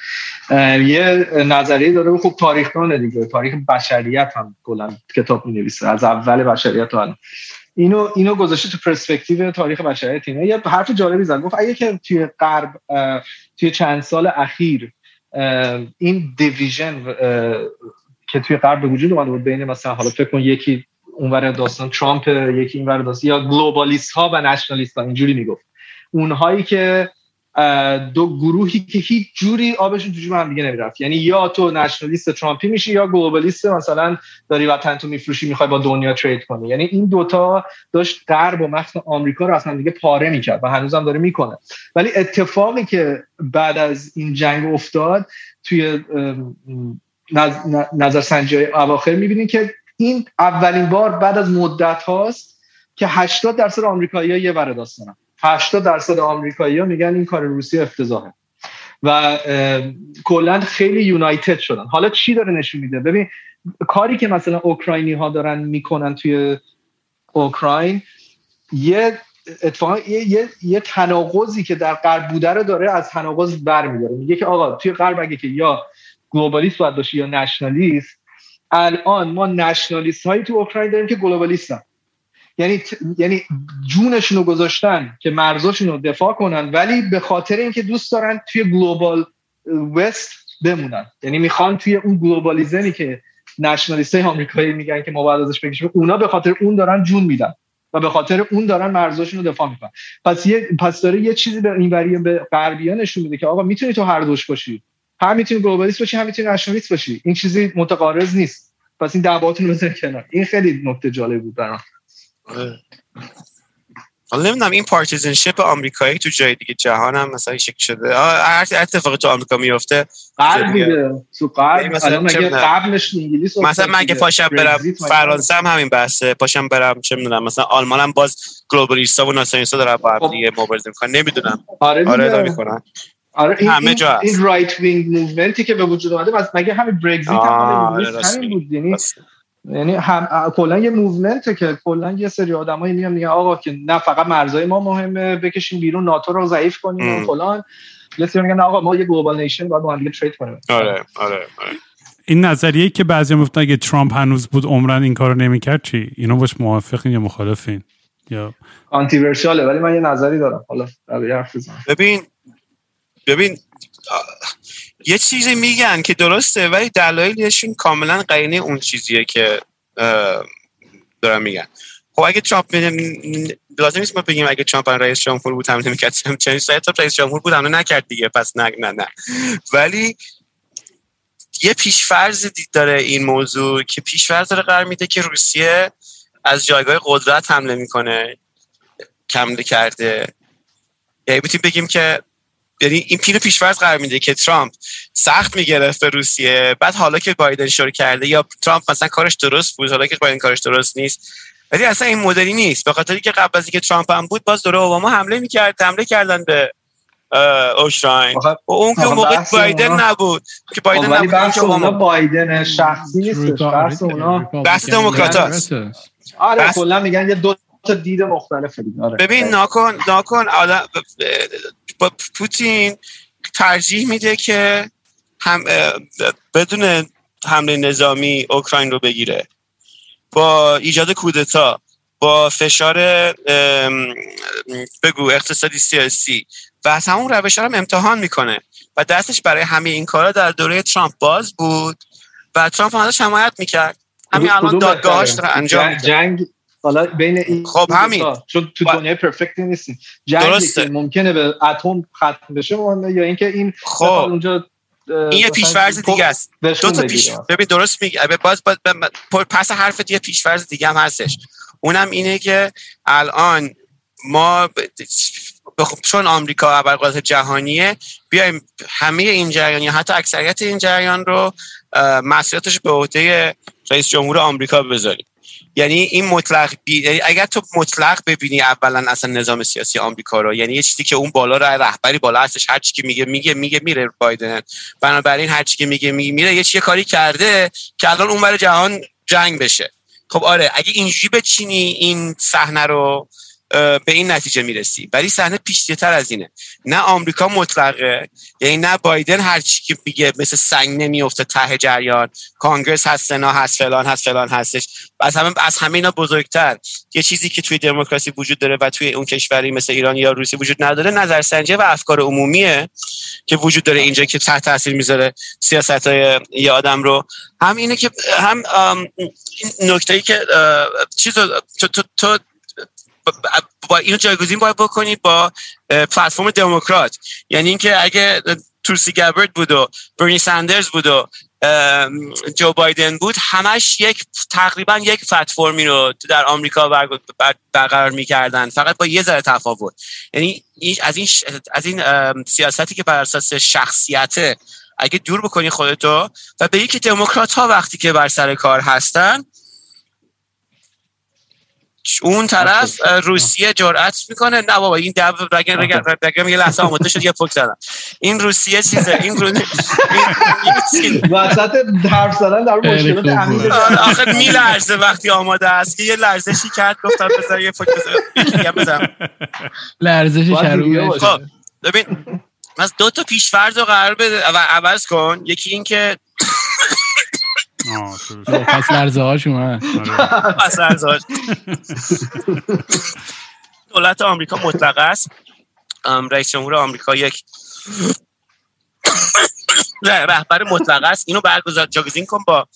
یه نظریه داره و خوب تاریخ دانه دیگه. تاریخ بشریت هم کلا کتاب می نویسه از اول بشریت تا اینو اینو گذاشته تو پرسپکتیو تاریخ بشریت اینه. یه حرف جالبی زد. گفت اگه که توی غرب توی چند سال اخیر این division که توی غرب به وجود اومده بود بین مثلا حالا فکر کن یکی اونور داستان ترامپ یکی اینور داستان یا globalist ها و nationalist ها اینجوری می‌گفت. اونهایی که دو گروهی که هیچ جوری آبشون تو جوب هم دیگه نمی‌رفت. یعنی یا تو nationalist ترامپی میشی یا globalist مثلا داری وطن تو میفروشی می‌خوای با دنیا ترید کنی. یعنی این دوتا داشت غرب و مخصوصا آمریکا رو اصلا دیگه پاره می‌کرد و هنوزم داره می‌کنه. ولی اتفاقی که بعد از این جنگ افتاد توی نظر سنجی اواخر می‌بینید که این اولین بار بعد از مدت هاست که 80 درصد آمریکایی‌ها یه ور داستانن 80 درصد آمریکایی‌ها میگن این کار روسیه افتضاحه. و کلا خیلی یونایتد شدن. حالا چی داره نشون میده؟ ببین کاری که مثلا اوکراینی ها دارن می‌کنن توی اوکراین یه اتفاقا یه, یه،, یه تناقضی که در غرب بوده رو داره از تناقض برمیداره. میگه که آقا توی غرب اگه که یا گلوبالیست باید باشی یا نشنالیست الان ما نشنالیست هایی تو اوکراین داریم که گلوبالیستن یعنی یعنی جونشون رو گذاشتن که مرزاشون رو دفاع کنن ولی به خاطر اینکه دوست دارن توی گلوبال وست بمونن. یعنی می‌خوان توی اون globalism ی که nationalist های آمریکایی میگن که ما باید ازش بکشیم اونا به خاطر اون دارن جون میدن و به خاطر اون دارن مرزاشون رو دفاع می‌کنن. پس یه پس داره یه چیزی به این به غربیان نشون میده که آقا می‌تونی تو هر دوش باشی. هم می‌تونی globalist باشی هم می‌تونی nationalist باشی. این چیزی متناقض نیست. پس این دعواتون رو کنار. این خیلی نکته جالب بود برام. حالا نمی‌دونم این partisanship آمریکایی تو جای دیگه جهان هم مثلا شکل شده. هر اتفاقی تو آمریکا میفته بوده تو الان مگه قبلش انگلیس مثلا من اگه پاشم برم فرانسه هم همین بحثه. پاشم برم چه می‌دونم مثلا آلمان هم باز globalist ا و ناسیونالیستا دارن با هم دیگه مبارزه می‌کنن. نمی‌دونم. آره آره می‌کنن. آره این همه جا این, این right wing movement ی که به وجود اومده مگه همین Brexit هم همین بود یعنی یعنی هم کلا یه movement ه که کلا یه سری آدمایی میان میگن آقا که نه فقط مرزای ما مهمه بکشیم بیرون ناتو رو ضعیف کنیم و فلان. یه سری میگن آقا ما یه گلوبال نیشن باید با هم ترید کنیم. آره آره آره. این نظریه که بعضی می‌گفتن اگه ترامپ هنوز بود عمرن این کارو نمی‌کرد چی؟ اینو باش موافقین یا مخالفین؟ یا آنتی ورشاله ولی من یه نظری دارم. حالا ببین ببین یه چیزی میگن که درسته ولی دلایلشون کاملا قرینه اون چیزیه که دارن میگن. خب اگه ترامپ لازم نیست ما بگیم اگه ترامپ رئیس جمهور بود حمله می‌کرد چنین سایت رئیس جمهور بود حمله نکرد دیگه پس نه نه نه. ولی یه پیشفرض داره این موضوع که پیشفرض داره قرار میده که روسیه از جایگاه قدرت حمله می‌کنه کمله کرده. یعنی می‌تونیم بگیم که یعنی این پینو پیشفرض قرار میده که ترامپ سخت می‌گرفت به روسیه بعد حالا که بایدن شروع کرده یا ترامپ مثلا کارش درست بود حالا که بایدن کارش درست نیست ولی اصلا این مدلی نیست. به خاطری که قبل از اینکه ترامپ هم بود باز دوره اوباما حمله می‌کرد حمله کردن به اوشراین. و اون که موقع بایدن نبود که بایدن نبود بحث اونا بایدن شخصی نیست بحث اونا بحث دموکرات آره کلا میگن یه دو تا دید مختلف آره. ببین ناکن ناکن آدم پوتین ترجیح میده که هم بدون حمله نظامی اوکراین رو بگیره. با ایجاد کودتا با فشار بگو اقتصادی سیاسی. و همون روش هم امتحان می‌کنه. و دستش برای همه این کارا در دوره ترامپ باز بود. و ترامپ ازش حمایت می‌کرد. همین الان دادگاهاش داره انجام جنگ حالا بین این خب همین. چون تو دنیای پرفکت نیستیم. جنگی که ممکنه به اتم ختم بشه یا اینکه این خب. اونجا این یه پیشورز دیگه است. دو تا پیش ببین درست میگی. باز باز پس حرفت یه پیشورز دیگه هم هستش. اونم اینه که الان ما چون آمریکا ابرقدرت جهانیه بیایم همه این جریان یا حتی اکثریت این جریان رو مسئولیتش به عهده رئیس جمهور آمریکا بذاریم. یعنی این مطلق بی... یعنی اگر تو مطلق ببینی اولا اصلا نظام سیاسی آمریکا رو یعنی یه چیزی که اون بالا رو رهبری بالا هستش هر که میگه میگه میگه میره بایدن. بنابراین هر که میگه میگه میره یه چیه کاری کرده که الان اون جهان جنگ بشه. خب آره اگه اینجوری بچینی این صحنه رو به این نتیجه می‌رسی ولی صحنه پیشتر از اینه. نه آمریکا مطلقه یعنی نه بایدن هر چی که میگه مثل سنگ نمیفته ته جریان کانگرس هست سنا هست فلان هست فلان هستش. از همه از همه اینا بزرگتر. یه چیزی که توی دموکراسی وجود داره و توی اون کشوری مثل ایران یا روسیه وجود نداره نظرسنجی و افکار عمومیه که وجود داره اینجا که تحت تاثیر می‌ذاره سیاست های یه آدم رو. هم اینه که هم نکته ای که چیز تو, تو, تو با اینو جایگزین باید بکنید با پلتفرم دموکرات. یعنی اینکه اگه تورسی گبرت بود و برنی ساندرز بود و جو بایدن بود همش یک تقریبا یک پلتفرمی رو در آمریکا برقرار می‌کردن. فقط با یه ذره تفاوت. یعنی از این از این سیاستی که بر اساس شخصیت اگه دور بکنی خودتو و به یکی دموکرات ها وقتی که بر سر کار هستن اون طرف روسیه جرأت می‌کنه. نه بابا این دب رگم رگم یه لحظه آماده شد یه پک زدم. این روسیه چیزه؟ این رو وسط حرف زدن در مشکلات امنی آخه میلرزه وقتی آماده است که یه لرزشی کرد. گفتم بذار یه پک بزنم. لرزش شروع خب ببین از دو تا پیشفرض رو قرار بده و عوض کن. یکی این که پس لرزه هاش اومد پس لرزه هاش دولت آمریکا مطلق است. رئیس جمهور آمریکا یک رهبر مطلق است. اینو برگزار جاگزین کن با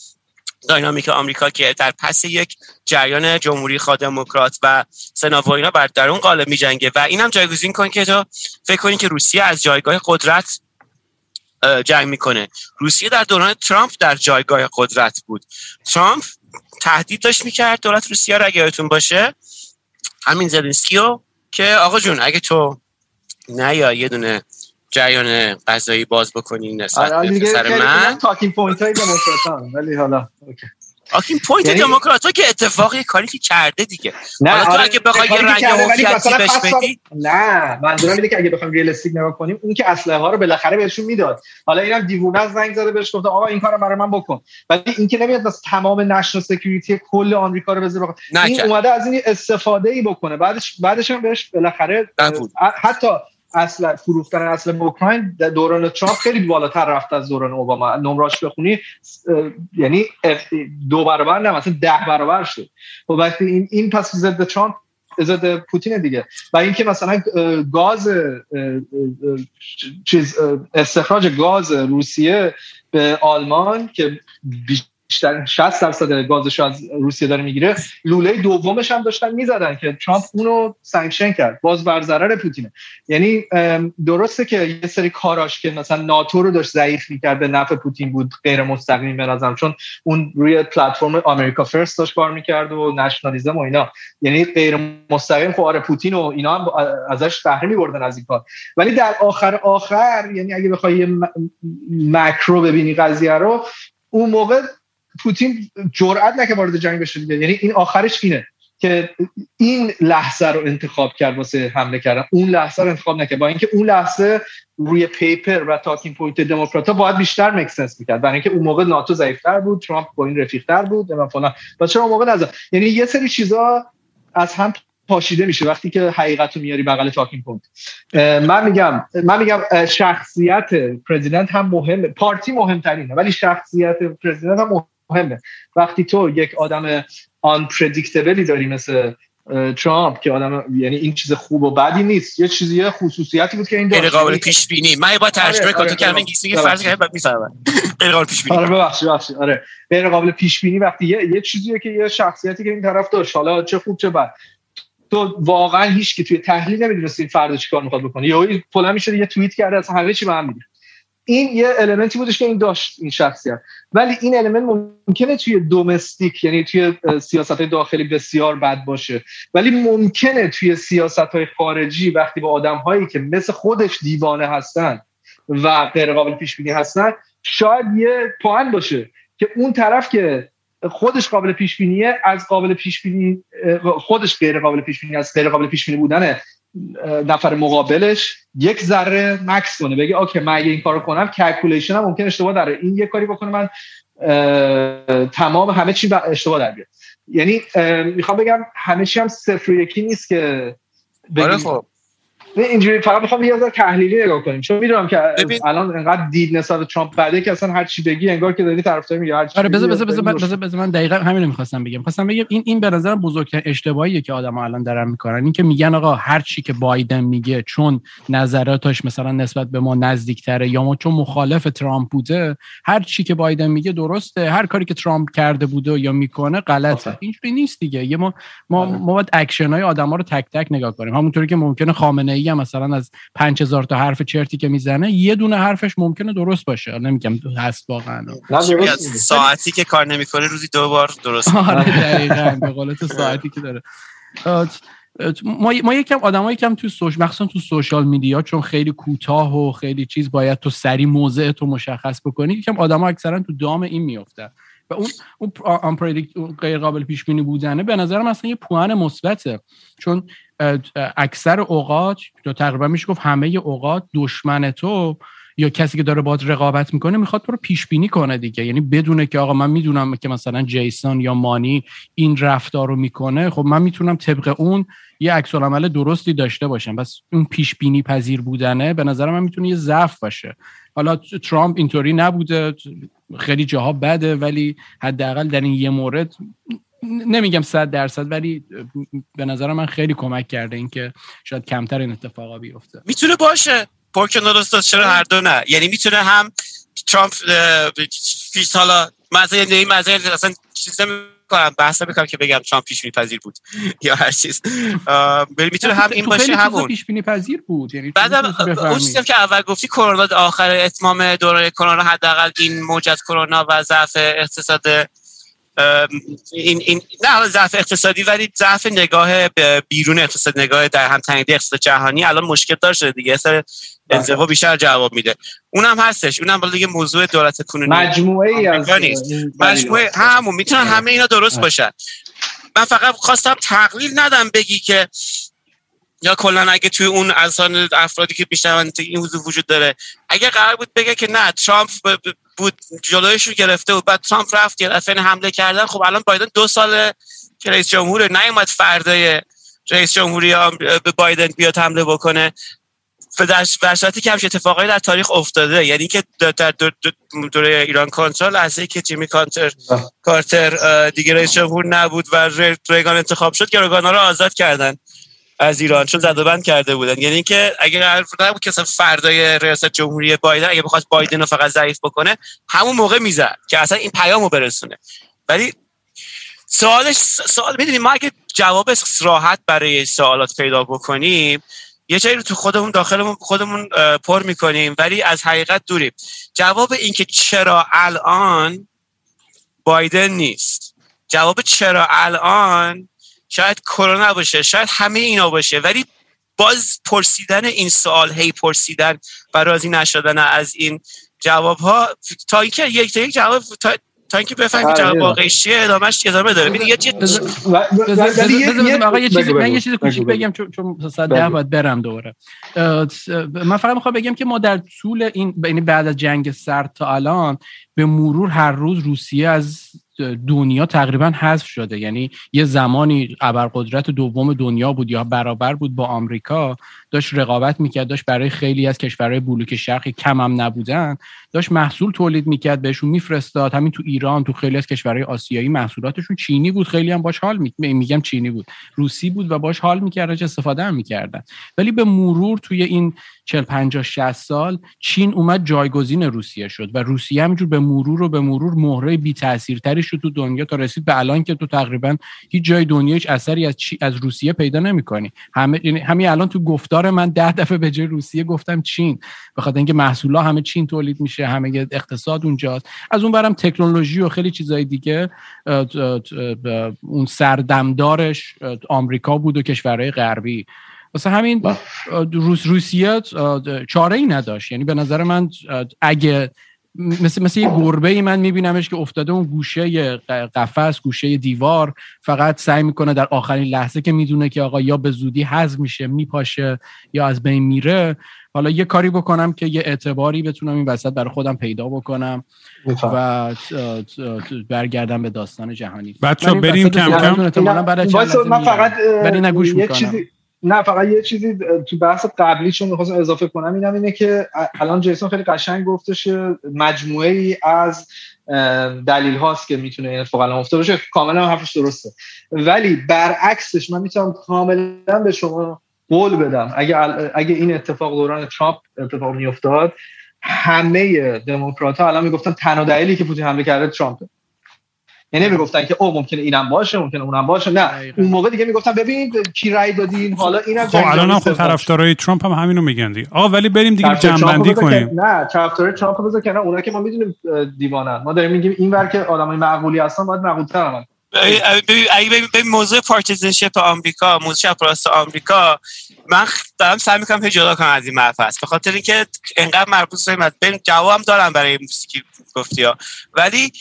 داینامیک آمریکا که در پس یک جریان جمهوری خواه دموکرات و سنا و اینا بر در اون قالب میجنگه. و اینم جایگزین کن که تو فکر کنی که روسیه از جایگاه قدرت جنگ می‌کنه. روسیه در دوران ترامپ در جایگاه قدرت بود. ترامپ تهدید داشت می‌کرد دولت روسیه را اگه باشه. همین زلنسکیو که آقا جون اگه تو نه یا یه دونه جریان قضایی باز بکنی نسبت آره، به سر من. talking point های ولی حالا اوکی. talking point یعنی... دموکرات که اتفاقی کاری که کرده دیگه. نه حالا تو آره اگه بخوای یه رنگ هویتی بهش بدی؟ نه منظورم اینه که اگه بخوایم realistic نگاه کنیم اون که اسلحه ها رو بالاخره بهشون می‌داد. حالا اینم دیوونه زنگ زده بهش گفته آقا این کارو برای من بکن. ولی این که نمیاد از تمام national security کل آمریکا رو بذاره این اومده از این استفاده ای بکنه. بعدش بعدش هم بهش بالاخره حتی اسلحه فروختن اصل اوکراین در دوران ترامپ خیلی بالاتر رفت از دوران اوباما. نمراش بخونی یعنی دو برابر نه مثلا ده برابر شد. و خب وقتی این این پس ضد ترامپ ضد پوتین دیگه. و اینکه مثلا گاز چیز استخراج گاز روسیه به آلمان که بیشتر 60 درصد گازش از روسیه داره می‌گیره. لوله دومش هم داشتن می‌زدن که ترامپ اونو sanction کرد. باز بر ضرر پوتینه. یعنی درسته که یه سری کاراش که مثلا ناتو رو داشت ضعیف می‌کرد به نفع پوتین بود غیر مستقیم به چون اون روی پلتفرم آمریکا فرست داشت کار می‌کرد و نشنالیزم و اینا. یعنی غیر مستقیم خب آره پوتین و اینا هم ازش بهره میبردن از این کار. ولی در آخر آخر یعنی اگه بخوای مکرو ببینی قضیه رو اون موقع پوتین جرئت نکرد وارد جنگ بشه دیگه. یعنی این آخرش اینه که این لحظه رو انتخاب کرد واسه حمله کردن. اون لحظه رو انتخاب نکرد. با اینکه اون لحظه روی paper و talking point دموکرات باید بیشتر make sense می‌کرد. برای اینکه اون موقع ناتو ضعیفتر بود ترامپ با این رفیقتر بود و فلان. و چرا اون موقع نظر یعنی یه سری چیزا از هم پاشیده میشه وقتی که حقیقت رو میاری بغل talking point. من میگم من میگم شخصیت president هم مهمه party مهمترینه ولی شخصیت president هم مهمه. وقتی تو یک آدم آن داری مثل ترامپ که آدم یعنی این چیز خوب و بدی نیست یه چیزی خصوصیتی بود که این غیر قابل پیش بینی من با ترجمه آره، آره، کلمه انگلیسی فرض کنم بعد می‌فهمم. غیر قابل پیش بینی آره ببخشید ببخشید. آره. غیر قابل پیش بینی وقتی یه, یه چیزیه که یه شخصیتی که این طرف داشت. حالا چه خوب چه بد. تو واقعا هیچ که توی تحلیل نمی‌دونستی این فرد چیکار می‌خواد بکنه. یا فلان میشه یه توییت کرده از همه چی به هم این یه المنتی بودش که این داشت این شخصیت. ولی این المنت ممکنه توی دومستیک یعنی توی سیاست داخلی بسیار بد باشه. ولی ممکنه توی سیاست های خارجی وقتی با آدم هایی که مثل خودش دیوانه هستن و غیر قابل پیش بینی هستن شاید یه پوان باشه که اون طرف که خودش قابل پیش بینیه از قابل پیش بینی خودش غیر قابل پیش بینی از غیر قابل پیش بینی بودنه. نفر مقابلش یک ذره مکث کنه بگه اوکی من اگه این کارو کنم calculation هم ممکن اشتباه داره این یه کاری بکنه من تمام همه چی اشتباه در بیاد. یعنی می‌خوام بگم همه چی هم صفر یکی نیست که آره خب. اینجوری فقط می‌خوام یه ذره تحلیلی نگاه کنیم. چون می‌دونم که الان انقدر دید نسبت ترامپ بده که اصلا هر چی بگی انگار که داری طرفدار میگه هر چی آره بذار بذار بذار بذار من دقیقاً همین رو می‌خواستم بگم. خواستم بگم این این به نظر بزرگترین اشتباهیه که آدم الان دارن می‌کنن. این که میگن آقا هر چی که بایدن میگه چون نظراتش مثلا نسبت به ما نزدیکتره یا ما چون مخالف ترامپ بوده هر چی که بایدن میگه درسته. هر کاری که ترامپ کرده بوده یا می‌کنه غلطه. اینجوری نیست دیگه. یه ما ما آره. ما باید اکشن های آدما رو تک تک نگاه کنیم. همونطوری که ممکنه خامنه ای هم مثلا از 5000 تا حرف چرتی که می‌زنه یه دونه حرفش ممکنه درست باشه. نمیگم هست واقعا. ساعتی که کار نمی‌کنه روزی دو بار درست آره دقیقاً به قول تو ساعتی که داره. ما ما یکم آدمایی کم تو سوش مخصوصا تو سوشال میدیا چون خیلی کوتاه و خیلی چیز باید تو سری موضع تو مشخص بکنی یکم آدما اکثرا تو دام این میافتن و اون اون غیر قابل پیش بینی بودنه به نظرم اصلا یه پوان مثبته. چون اکثر اوقات تو تقریبا میشه گفت همه اوقات دشمن تو یا کسی که داره باید رقابت می‌کنه می‌خواد تو رو پیش بینی کنه دیگه. یعنی بدونه که آقا من می‌دونم که مثلا جیسون یا مانی این رفتار رو می‌کنه. خب من می‌تونم طبق اون یه عکس عمل درستی داشته باشم. بس اون پیش بینی پذیر بودنه به نظر من می‌تونه یه ضعف باشه. حالا ترامپ اینطوری نبوده خیلی جاها بده ولی حداقل در این یه مورد نمیگم صد درصد ولی به نظر من خیلی کمک کرده اینکه شاید کمتر این اتفاقا بیفته. می‌تونه باشه. پرکن درست چرا هر دو نه؟ یعنی می‌تونه هم ترامپ فیس حالا مثلا این مثلا اصلا چیز کنم بحث می‌کنم که بگم ترامپ پیش پذیر بود یا هر چیز. می‌تونه هم این باشه همون. پیش بینی پذیر بود یعنی بعدم اون چیزی که اول گفتی کرونا آخر اتمام دوره کرونا حداقل این موج از کرونا و ضعف اقتصاد این این نه ضعف اقتصادی ولی ضعف نگاه بیرون اقتصاد نگاه در هم تنیده اقتصاد جهانی الان مشکل دار شده دیگه سر انزوا بیشتر جواب میده. اونم هستش اونم بالا دیگه موضوع دولت کنونی مجموعه ای از مجموعه همون می‌تونن همه اینا درست باشن. من فقط خواستم تقلیل ندم بگی که یا کلا اگه توی اون اذهان افرادی که بیشتر این حضور وجود داره اگه قرار بود بگه که نه ترامپ بود جلویش رو گرفته بود. بعد ترامپ رفت یه دفعه حمله کردن. خب الان بایدن دو سال که رئیس جمهور نیومد فردای رئیس جمهوری به بایدن بیاد حمله بکنه. در صورتی که همش اتفاقایی در تاریخ افتاده. یعنی که در دوره ایران کنترل لحظه که جیمی کانتر کارتر دیگه رئیس جمهور نبود و ریگان انتخاب شد گروگانا رو آزاد کردن. از ایران چون زده بند کرده بودن. یعنی اینکه اگه قرار نبود که فردای ریاست جمهوری بایدن اگه بخواد بایدن رو فقط ضعیف بکنه همون موقع می‌زد که اصلا این پیامو برسونه. ولی سوالش سوال می‌دونیم ما اگه جواب راحت برای سوالات پیدا بکنیم یه جایی رو تو خودمون داخلمون خودمون پر می‌کنیم. ولی از حقیقت دوریم جواب این که چرا الان بایدن نیست. جواب چرا الان شاید کرونا باشه شاید همه اینا باشه ولی باز پرسیدن این سوال هی پرسیدن و راضی نشدن از این جواب ها تا اینکه یک تا یک جواب تا, تا اینکه بفهمی جواب واقعی چیه ادامهش ادامه داره. ببین یه چیز یه چیزی من یه چیز کوچیک بگم چون چون ساعت 10 باید برم دوباره. من فقط می‌خوام بگم که ما در طول این یعنی بعد از جنگ سرد تا الان به مرور هر روز روسیه از دنیا تقریبا حذف شده. یعنی یه زمانی ابرقدرت دوم دنیا بود یا برابر بود با آمریکا داشت رقابت می‌کرد داشت برای خیلی از کشورهای بلوک شرقی کم هم نبودن داشت محصول تولید می‌کرد بهشون میفرستاد. همین تو ایران تو خیلی از کشورهای آسیایی محصولاتشون چینی بود. خیلی هم باش حال می... میگم چینی بود. روسی بود و باش حال می‌کرد استفاده هم می‌کردن. ولی به مرور توی این 40 50 60 سال چین اومد جایگزین روسیه شد و روسیه همینجور به مرور و به مرور مهره بی تاثیرتری شد تو دنیا تا رسید به الان که تو تقریبا هیچ جای دنیا هیچ اثری از چی از روسیه پیدا نمی‌کنی. همه یعنی همین الان تو گفتار من ده دفعه به جای روسیه گفتم چین. به خاطر اینکه محصولا همه چین تولید میشه همه اقتصاد اونجاست. از اون برم تکنولوژی و خیلی چیزای دیگه اون سردمدارش آمریکا بود و کشورهای غربی. واسه همین روس روسیه چاره ای نداشت. یعنی به نظر من اگه مثل مثل یه گربه ای من میبینمش که افتاده اون گوشه قفس گوشه دیوار فقط سعی می‌کنه در آخرین لحظه که می‌دونه که آقا یا به زودی حذف میشه میپاشه یا از بین میره حالا یه کاری بکنم که یه اعتباری بتونم این وسط برای خودم پیدا بکنم و برگردم به داستان جهانی. بچه بریم کم کم. من فقط نگوش نه فقط یه چیزی تو بحث قبلی چون می‌خواستم اضافه کنم اینم اینه که الان جیسون خیلی قشنگ گفتش مجموعه ای از دلیل هاست که می‌تونه این اتفاق الان افتاده باشه. کاملا حرفش درسته. ولی برعکسش من می‌تونم کاملا به شما قول بدم. اگه اگه این اتفاق دوران ترامپ اتفاق میافتاد همه دموکرات ها الان می‌گفتن تنها دلیلی که پوتین حمله کرده ترامپه. یعنی می‌گفتن که او ممکنه اینم باشه ممکنه اونم باشه. نه اون موقع دیگه می‌گفتن ببین کی رای دادین حالا اینم خب الان هم خب طرفدارای ترامپ هم همینو میگن دیگه. آقا ولی بریم دیگه جنبندی کنیم. نه طرفدارای ترامپ بذار کنار اونا که ما می‌دونیم دیوانن. ما داریم میگیم این ور که آدمای معقولی هستن باید معقول‌تر هم اگه به موضوع پارتیزنشپ آمریکا موضوع چپ راست آمریکا من دارم سعی می‌کنم که جدا کنم از این محفظ به خاطر اینکه انقدر مربوط به بریم جوابم دارم برای موسیقی گفتی ها. ولی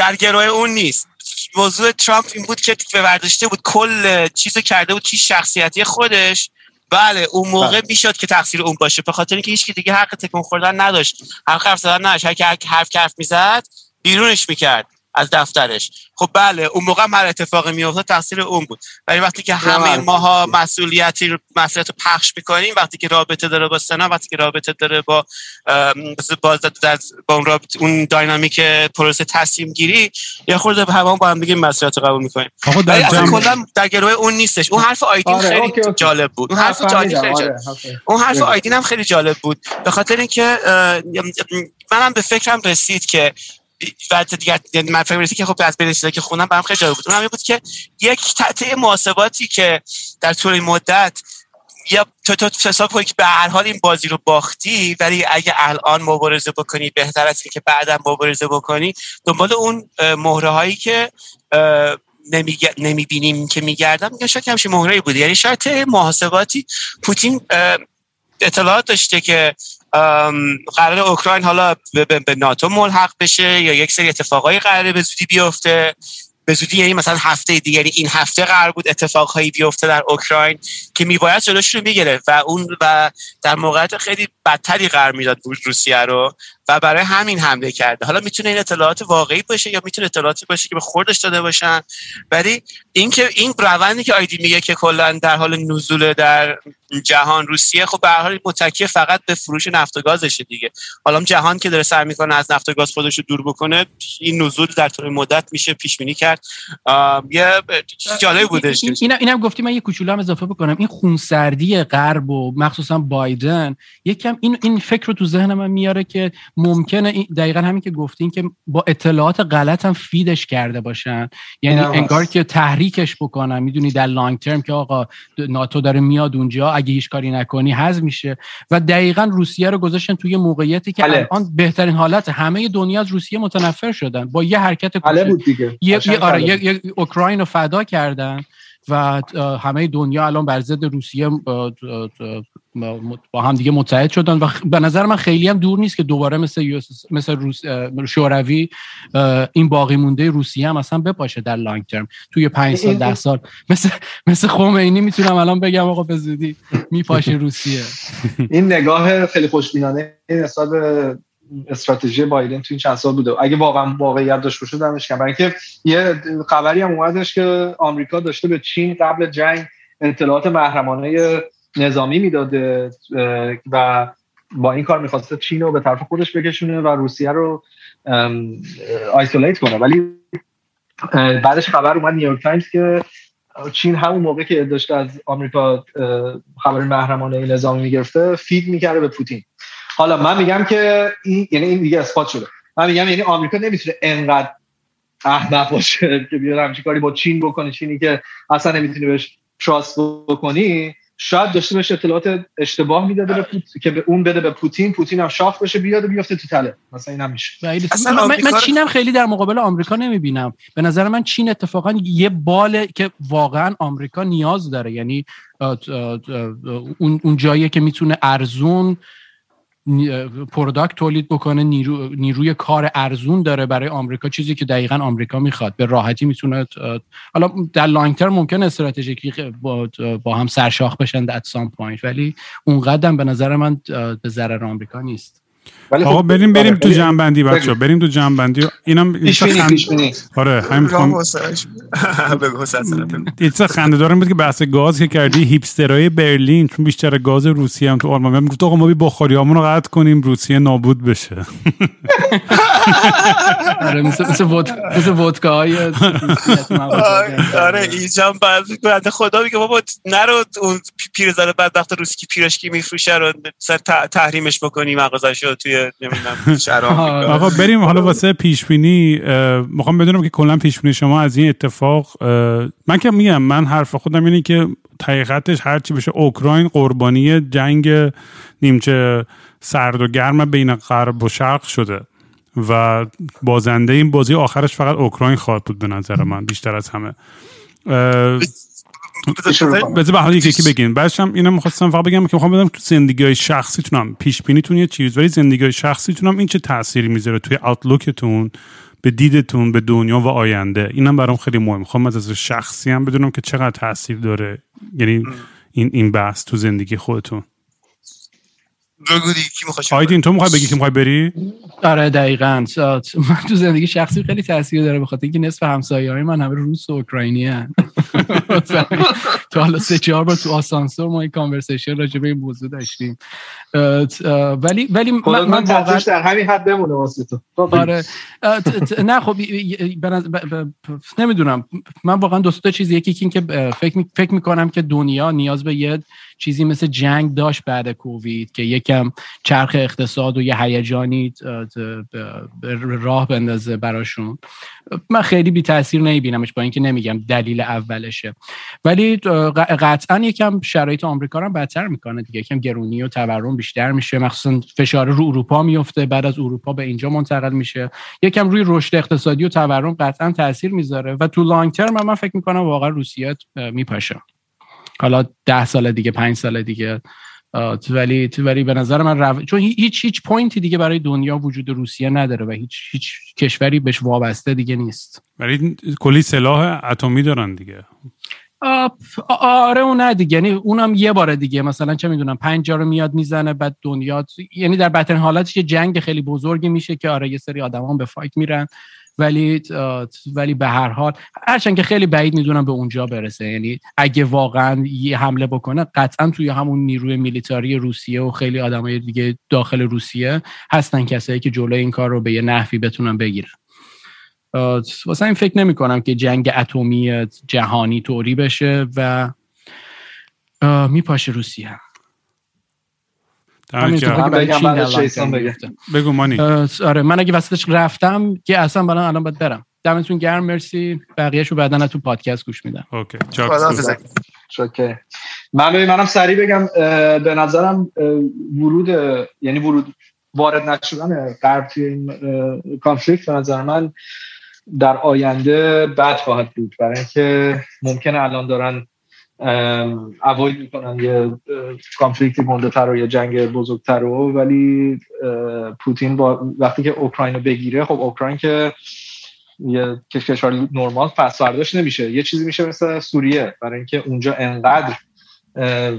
در گروه اون نیست. موضوع ترامپ این بود که به برداشته بود کل چیز کرده بود چی شخصیتی خودش. بله اون موقع بله. می‌شد که تقصیر اون باشه به خاطر اینکه هیچ دیگه حق تکون خوردن نداشت. حق حرف زدن نداشت. هر که حرف حرف می‌زد بیرونش می‌کرد. از دفترش. خب بله اون موقع هر اتفاقی میافتاد تقصیر اون بود. ولی وقتی که همه ماها مسئولیتی مسئولیت رو پخش می‌کنیم وقتی که رابطه داره با سنا وقتی که رابطه داره با با, با اون رابطه اون dynamic پروسه تصمیم گیری یا خورده به همون با هم دیگه مسئولیت رو قبول می‌کنیم. آقا در کلا در گروه اون نیستش. اون حرف آیدین آره، خیلی اوکی، اوکی. جالب بود. اون حرف آیدین خیلی جالب. آره، اون حرف آیدین هم خیلی جالب بود. به خاطر اینکه منم به فکرم رسید که و دیگه یعنی من فکر که خب از بین که خونم برام خیلی جالب بود. اون بود که یک تته محاسباتی که در طول مدت یا تو تو حساب کنی که به هر حال این بازی رو باختی ولی اگه الان مبارزه بکنی بهتر است که بعدا مبارزه بکنی دنبال اون مهره هایی که نمی‌بینیم که میگردم میگه شاید همچین مهره بوده یعنی شاید محاسباتی پوتین اطلاعات داشته که قرار اوکراین حالا به, ناتو ملحق بشه یا یک سری اتفاقایی قراره به زودی بیفته. به زودی یعنی مثلا هفته دیگه یعنی این هفته قرار بود اتفاقهایی بیفته در اوکراین که میباید جلوش رو می‌گرفت و اون و در موقعیت خیلی بدتری قرار می‌داد روسیه رو. و برای همین حمله کرده. حالا می‌تونه این اطلاعات واقعی باشه یا می‌تونه اطلاعاتی باشه که به خوردش داده باشن. ولی اینکه این روندی که آیدی میگه که کلا در حال نزول در جهان روسیه خب به حال متکی فقط به فروش نفت و گازشه دیگه. حالا جهان که داره سعی می‌کنه از نفت و گاز خودش رو دور بکنه این نزول در طول مدت میشه پیش بینی کرد یه جالب بودش. اینا اینم گفتی من یه کوچولو هم اضافه بکنم. این خونسردی غرب و مخصوصا بایدن یکم این این فکر رو تو ذهن من میاره که ممکنه دقیقا همین که گفتین که با اطلاعات غلط هم فیدش کرده باشن. یعنی انگار که تحریکش بکنن. می‌دونی در لانگ ترم که آقا ناتو داره میاد اونجا اگه هیچ کاری نکنی حذف میشه. و دقیقا روسیه رو گذاشتن توی موقعیتی که بله. الان بهترین حالت. همه دنیا از روسیه متنفر شدن. با یه حرکت بله بود دیگه. یه, آره یه اوکراین رو فدا کردن. و همه دنیا الان بر ضد روسیه با هم دیگه متحد شدن و به نظر من خیلی هم دور نیست که دوباره مثل مثل روس شوروی این باقی مونده روسیه هم اصلا بپاشه در لانگ ترم توی پنج سال ده سال. مثل مثل خمینی می‌تونم الان بگم آقا به زودی میپاشه روسیه. این نگاه خیلی خوشبینانه نسبت استراتژی بایدن تو این چند سال بوده. اگه واقعا واقعیت داشت باشه دمش برای اینکه یه خبری هم اومدش که آمریکا داشته به چین قبل جنگ اطلاعات محرمانه نظامی می‌داده و با این کار می‌خواسته چین رو به طرف خودش بکشونه و روسیه رو isolate کنه. ولی بعدش خبر اومد نیویورک تایمز که چین همون موقع که داشته از آمریکا خبر محرمانه نظامی می‌گرفته feed می‌کرده به پوتین. حالا من میگم که این یعنی این دیگه اثبات شده. من میگم یعنی آمریکا نمی‌تونه انقدر احمق باشه که بیاد همچین کاری با چین بکنه. چینی که اصلا نمی‌تونی بهش trust بکنی شاید داشته باشه اطلاعات اشتباه می‌داده به پوت... که به اون بده به پوتین پوتین هم شاخ بشه بیاد و بیفته تو تله. مثلا این هم میشه. من, من چینم خیلی در مقابل آمریکا نمی‌بینم. به نظر من چین اتفاقا یه باله که واقعا آمریکا نیاز داره. یعنی اون اون جاییه که می‌تونه ارزون product تولید بکنه نیرو، نیروی کار ارزون داره برای آمریکا چیزی که دقیقا آمریکا می‌خواد. به راحتی می‌تونه حالا در long term ممکن استراتژیکی با, با هم سرشاخ بشن در some point ولی اون قدم به نظر من به ضرر آمریکا نیست. ولی آقا خب بریم بریم تو جمعبندی بچه بریم تو جمعبندی. اینم آره همین می‌خوام it's a خنده دارم بود که بحث گاز که کردی hipster ای برلین چون بیشتر گاز روسیه هم تو آلمان. هم گفت آقا ما بی بخاری رو قطع کنیم روسیه نابود بشه. آره مثل ودکا های آره اینجا بعد خدا میگه بابا نرو اون پیرزن بدبخت روسی که پیراشکی میفروشه رو تحریمش بکنی مغازش توی آقا بریم حالا واسه پیش بینی می‌خوام بدونم که کلا پیش بینی شما از این اتفاق من که میگم من حرف خودم اینه که حقیقتش هرچی بشه اوکراین قربانی جنگ نیمچه سرد و گرم بین غرب و شرق شده و بازنده این بازی آخرش فقط اوکراین خواهد بود به نظر من بیشتر از همه. بذار به حال یکی بگین. بعدش هم اینم می‌خواستم فقط بگم که می‌خوام بدم تو زندگی های شخصیتونم پیش بینیتون یه چیز ولی زندگی های شخصیتونم این چه تأثیری می‌ذاره توی آوتلوکتون به دیدتون به دنیا و آینده؟ اینم برام خیلی مهم می‌خوام از شخصی هم بدونم که چقدر تاثیر داره. یعنی این این بحث تو زندگی خودتون. بگو کی آیدین تو می‌خوای بگی که می‌خوای بری؟ آره دقیقاً. من تو زندگی شخصی خیلی تاثیر داره بخاطر اینکه نصف همسایه های من همه روس و اوکراینی هن. تو حالا سه چهار بار تو آسانسور ما این کانورسیشن راجع به این موضوع داشتیم. ولی ولی من, من واقعا در همین حد بمونه واسه تو. آره. نه خب نمی‌دونم. من واقعا دوست چیزی یکی که فکر فکر می‌کنم که دنیا نیاز به یه چیزی مثل جنگ داشت بعد کووید که یکم چرخ اقتصاد و یه هیجانی راه بندازه براشون. من خیلی بی تاثیر نمیبینمش با اینکه نمیگم دلیل اولشه. ولی قطعا یکم شرایط آمریکا رو بدتر می‌کنه دیگه. یکم گرونی و تورم بیشتر میشه. مخصوصا فشار رو اروپا میفته بعد از اروپا به اینجا منتقل میشه. یکم روی رشد اقتصادی و تورم قطعا تاثیر می‌ذاره. و تو لانگ ترم من فکر می‌کنم واقعا روسیه میپاشه. حالا ده سال دیگه پنج سال دیگه. ولی ولی به نظر من رو... چون هیچ هیچ پوینتی دیگه برای دنیا وجود روسیه نداره و هیچ هیچ کشوری بهش وابسته دیگه نیست. ولی کلی سلاح اتمی دارن دیگه. آره اون نه دیگه. یعنی اونم یه بار دیگه. مثلا چه می‌دونم پنج رو میاد می‌زنه بعد دنیا یعنی در بدترین حالتش یه جنگ خیلی بزرگی میشه که آره یه سری آدمان به فایت میرن. ولی ولی به هر حال هرچند که خیلی بعید می‌دونم به اونجا برسه. یعنی اگه واقعا یه حمله بکنه قطعا توی همون نیروی میلیتاری روسیه و خیلی آدمای دیگه داخل روسیه هستن کسایی که جلوی این کار رو به یه نحوی بتونن بگیرن. واسه این فکر نمی کنم که جنگ اتمی جهانی طوری بشه و میپاشه روسیه. بگو. مانی. آره من اگه وسطش رفتم که اصلا برای الان باید برم. دمتون گرم مرسی. بقیهشو بعدا تو پادکست گوش میدم. اوکی شکر. من منم سریع بگم به نظرم ورود یعنی ورود وارد نشدن غرب توی این کانفلیکت به نظر من در آینده بد خواهد بود. برای اینکه ممکنه الان دارن اوایل می‌کنن یه کانفلیکتی گنده تر و یه جنگ بزرگتر رو ولی پوتین با وقتی که اوکراین رو بگیره خب اوکراین که یه کشور نرمال پس نمیشه. یه چیزی میشه مثل سوریه برای اینکه اونجا انقدر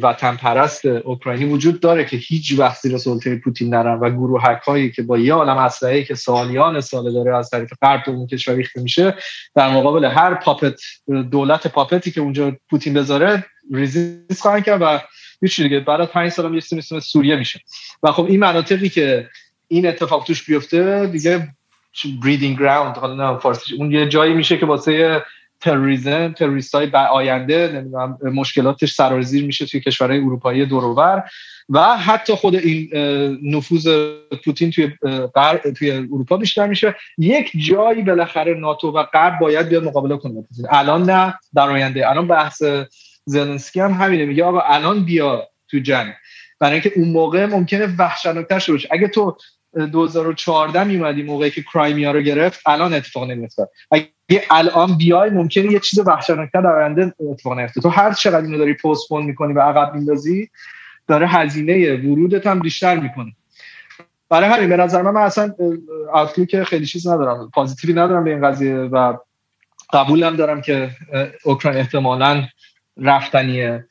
وطن پرست اوکراینی وجود داره که هیچ وقت زیر سلطه پوتین نرن و گروه هایی که با یه عالم اسلحه که سالیان سال داره از طریق غرب اون کشور ریخته میشه در مقابل هر پاپت دولت پاپتی که اونجا پوتین بذاره ریزیست خواهند کرد و هیچ دیگه. بعد از 5 سال هم یه سوریه میشه. و خب این مناطقی که این اتفاق توش بیفته دیگه بریدینگ گراوند حالا نه فارسی اون یه جایی میشه که واسه تروریسم تروریست های آینده نمی‌دونم مشکلاتش سرازیر میشه توی کشورهای اروپایی دورور. و حتی خود این نفوذ پوتین توی توی اروپا بیشتر میشه. یک جایی بالاخره ناتو و غرب باید بیاد مقابله کنه. الان نه در آینده. الان بحث زلنسکی هم همینه. میگه آقا الان بیا تو جنگ. برای اینکه اون موقع ممکنه وحشتناکتر شده اگه تو 2014 میومدی موقعی که کرایمیا رو گرفت الان اتفاق نمیفته اگه الان بیای ممکنه یه چیز وحشتناکتر در آینده اتفاق نیفته. تو هر چقدر اینو داری پستپون می‌کنی و عقب میندازی داره هزینه ورودت هم بیشتر می‌کنه. برای همین به نظر من, من اصلا که خیلی چیز ندارم پازیتیوی ندارم به این قضیه و قبولم دارم که اوکراین احتمالا رفتنیه.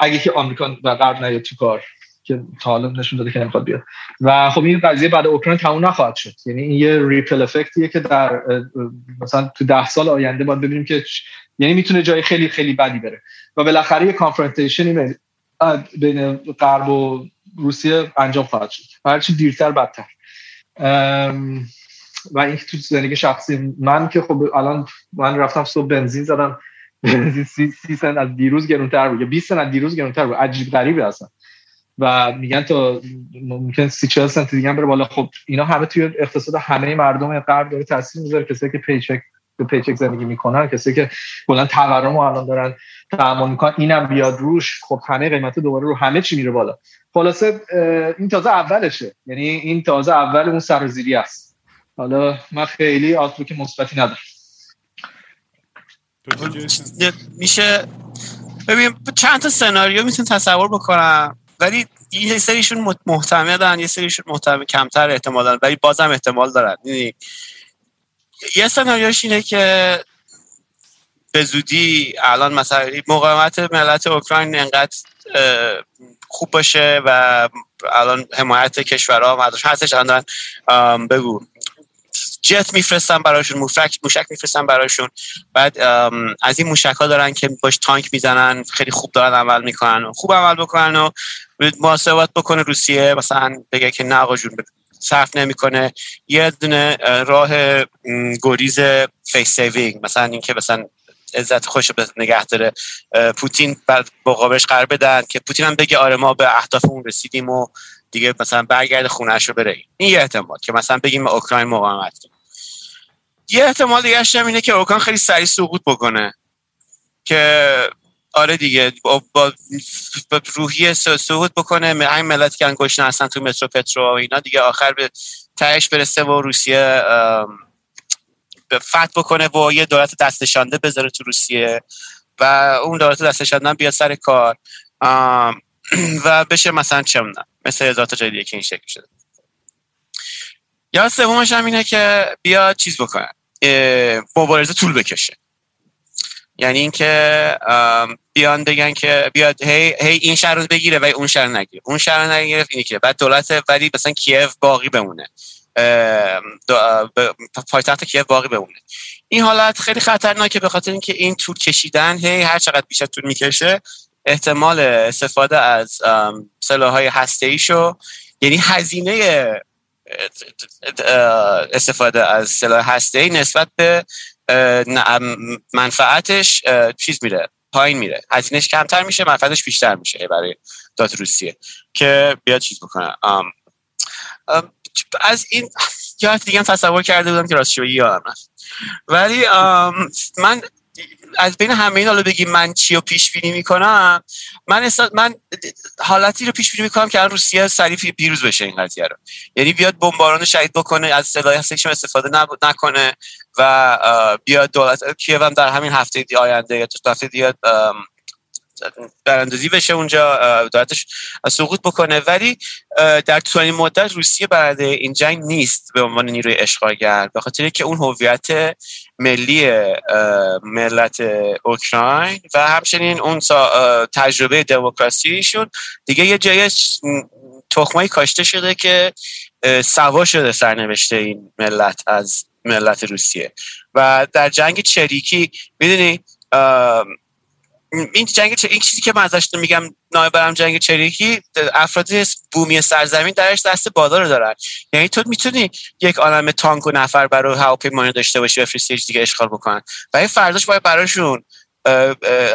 اگه که آمریکا و غرب نیاد تو کار. که تا حالا نشون داده که نمی‌خواد بیاد. و خب این قضیه بعد اوکراین تموم نخواهد شد. یعنی این یه ریپل افکتیه که در مثلا تو ده سال آینده باید ببینیم که یعنی می‌تونه جای خیلی خیلی بدی بره. و بالاخره یه confrontation بین غرب و روسیه انجام خواهد شد. هرچی دیرتر بدتر. و این تو زندگی شخصی من که خب الان من رفتم صبح بنزین زدم. سی, سی سنت از دیروز گرونتر بود یا 20 سنت از دیروز گرونتر بود. عجیب غریبه اصلا و میگن تا ممکن سی چهل سنت دیگه بره بالا. خب اینا همه توی اقتصاد همه مردم غرب داره تاثیر می‌ذاره. کسایی که paycheck به پیچک زندگی می‌کنن کسایی که کلا تورم الان دارن تحمل می‌کنن اینم بیاد روش. خب همه قیمت دوباره رو همه چی میره بالا. خلاصه این تازه اولشه. یعنی این تازه اول اون سرزیری است. حالا من خیلی آتلوک مثبتی ندارم. میشه ببین چند تا سناریو می‌تونم تصور بکنم. ولی یه سریشون محتمل یه سریشون محتمل کمتر احتمال دارن ولی بازم احتمال دارن. یعنی یه سناریوش اینه که به زودی الان مثلا مقاومت ملت اوکراین انقدر خوب باشه و الان حمایت کشورها مدرش هستش الان بگو جت میفرستن براشون موشک میفرستن براشون. بعد از این موشک ها دارن که باش تانک می‌زنن خیلی خوب دارن عمل می‌کنن خوب عمل بکنن و محاسبات بکنه روسیه مثلا بگه که نه آقا جون صرف نمی‌کنه. یه دونه راه گریز face saving مثلا اینکه مثلا عزت خوش نگه داره. پوتین مقابلش قرار بدن که پوتین هم بگه آره ما به اهدافمون رسیدیم و دیگه مثلا برگرد خونهش رو بره. این یه احتمال که مثلا بگیم اوکراین مقاومت یه احتمال دیگه هم اینه که اوکراین خیلی سریع سقوط بکنه. که آره دیگه. با, با, روحی سقوط بکنه. همین ملت که انگشت هستن تو مترو پترو و اینا دیگه آخر به تهش برسه و روسیه فتح بکنه و یه دولت دستشانده بذاره تو روسیه و اون دولت دستشانده بیاد سر کار. و بشه مثلا چه مثل هزار تا جای که این شکل شده. یا سومش هم اینه که بیاد چیز بکنه. مبارزه طول بکشه. یعنی اینکه بیان بگن که بیاد هی, هی این شهر رو بگیره و اون شهر نگیره. اون شهر نگیره اینی که بعد دولت ولی مثلا کیف باقی بمونه. پایتخت کیف باقی بمونه. این حالت خیلی خطرناکه به خاطر اینکه این طول کشیدن هی هر چقدر بیشتر طول می‌کشه احتمال استفاده از سلاح های هسته ایشو یعنی هزینه استفاده از سلاح هسته نسبت به منفعتش چیز میره پایین میره. هزینهش کمتر میشه منفعتش بیشتر میشه برای دات روسیه. که بیاد چیز بکنه. از این یا دیگه تصور کرده بودم که راستش یادم ولی من از بین همه این حالا بگیم من چی رو پیش بینی می‌کنم من من حالتی رو پیش بینی می‌کنم که روسیه سریع پیروز بشه این قضیه رو. یعنی بیاد بمباران شهید بکنه از سلاح هستش استفاده نکنه. و بیاد دولت کیو هم در همین هفته دی آینده یا تو هفته دیگه براندازی بشه اونجا دولتش سقوط بکنه. ولی در طولانی مدت روسیه برنده این جنگ نیست به عنوان نیروی اشغالگر. به خاطر که اون هویت ملی ملت اوکراین و همچنین اون تجربه دموکراسیشون دیگه یه جای تخمایی کاشته شده که سوا شده سرنوشته این ملت از ملت روسیه. و در جنگ چریکی می‌دونی این جنگ این چیزی که من ازش میگم نایبرم جنگ چریکی افراد بومی سرزمین درش دست بالا رو دارن. یعنی تو می‌تونی یک عالم تانک و نفر برای هواپیمایی داشته باشی بفرستی دیگه اشغال بکنن. و فرداش باید براشون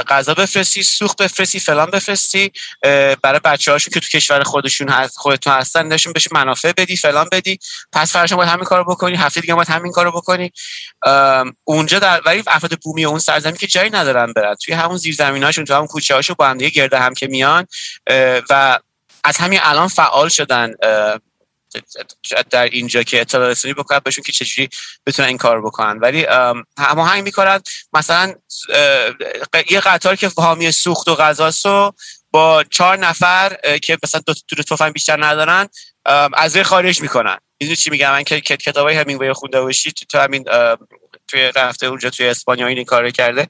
غذا بفرستی سوخت بفرستی فلان بفرستی برای بچه هاشون که تو کشور خودشون هست خودتون هستن نشون بشه منافع بدی فلان بدی. پس فرشون باید همین کارو بکنی هفته دیگه باید همین کارو بکنی. اونجا در ولی افراد بومی اون سرزمین که جایی ندارن برن. توی همون زیرزمیناشون تو همون کوچه هاشون با هم دیگه گرده هم که میان و از همین الان فعال شدن در اینجا که اطلاع رسونی بکنن بهشون که چجوری بتونن این کار بکنن. ولی هماهنگ می‌کنن. مثلا یه قطار که حامی سوخت و غذاست و با چهار نفر که مثلا دو دو تفنگ بیشتر ندارن از خارج می‌کنن. می‌دونی چی میگم؟ من که کتابای همین خونده باشی تو همین توی رفته اونجا توی اسپانیا این کار کرده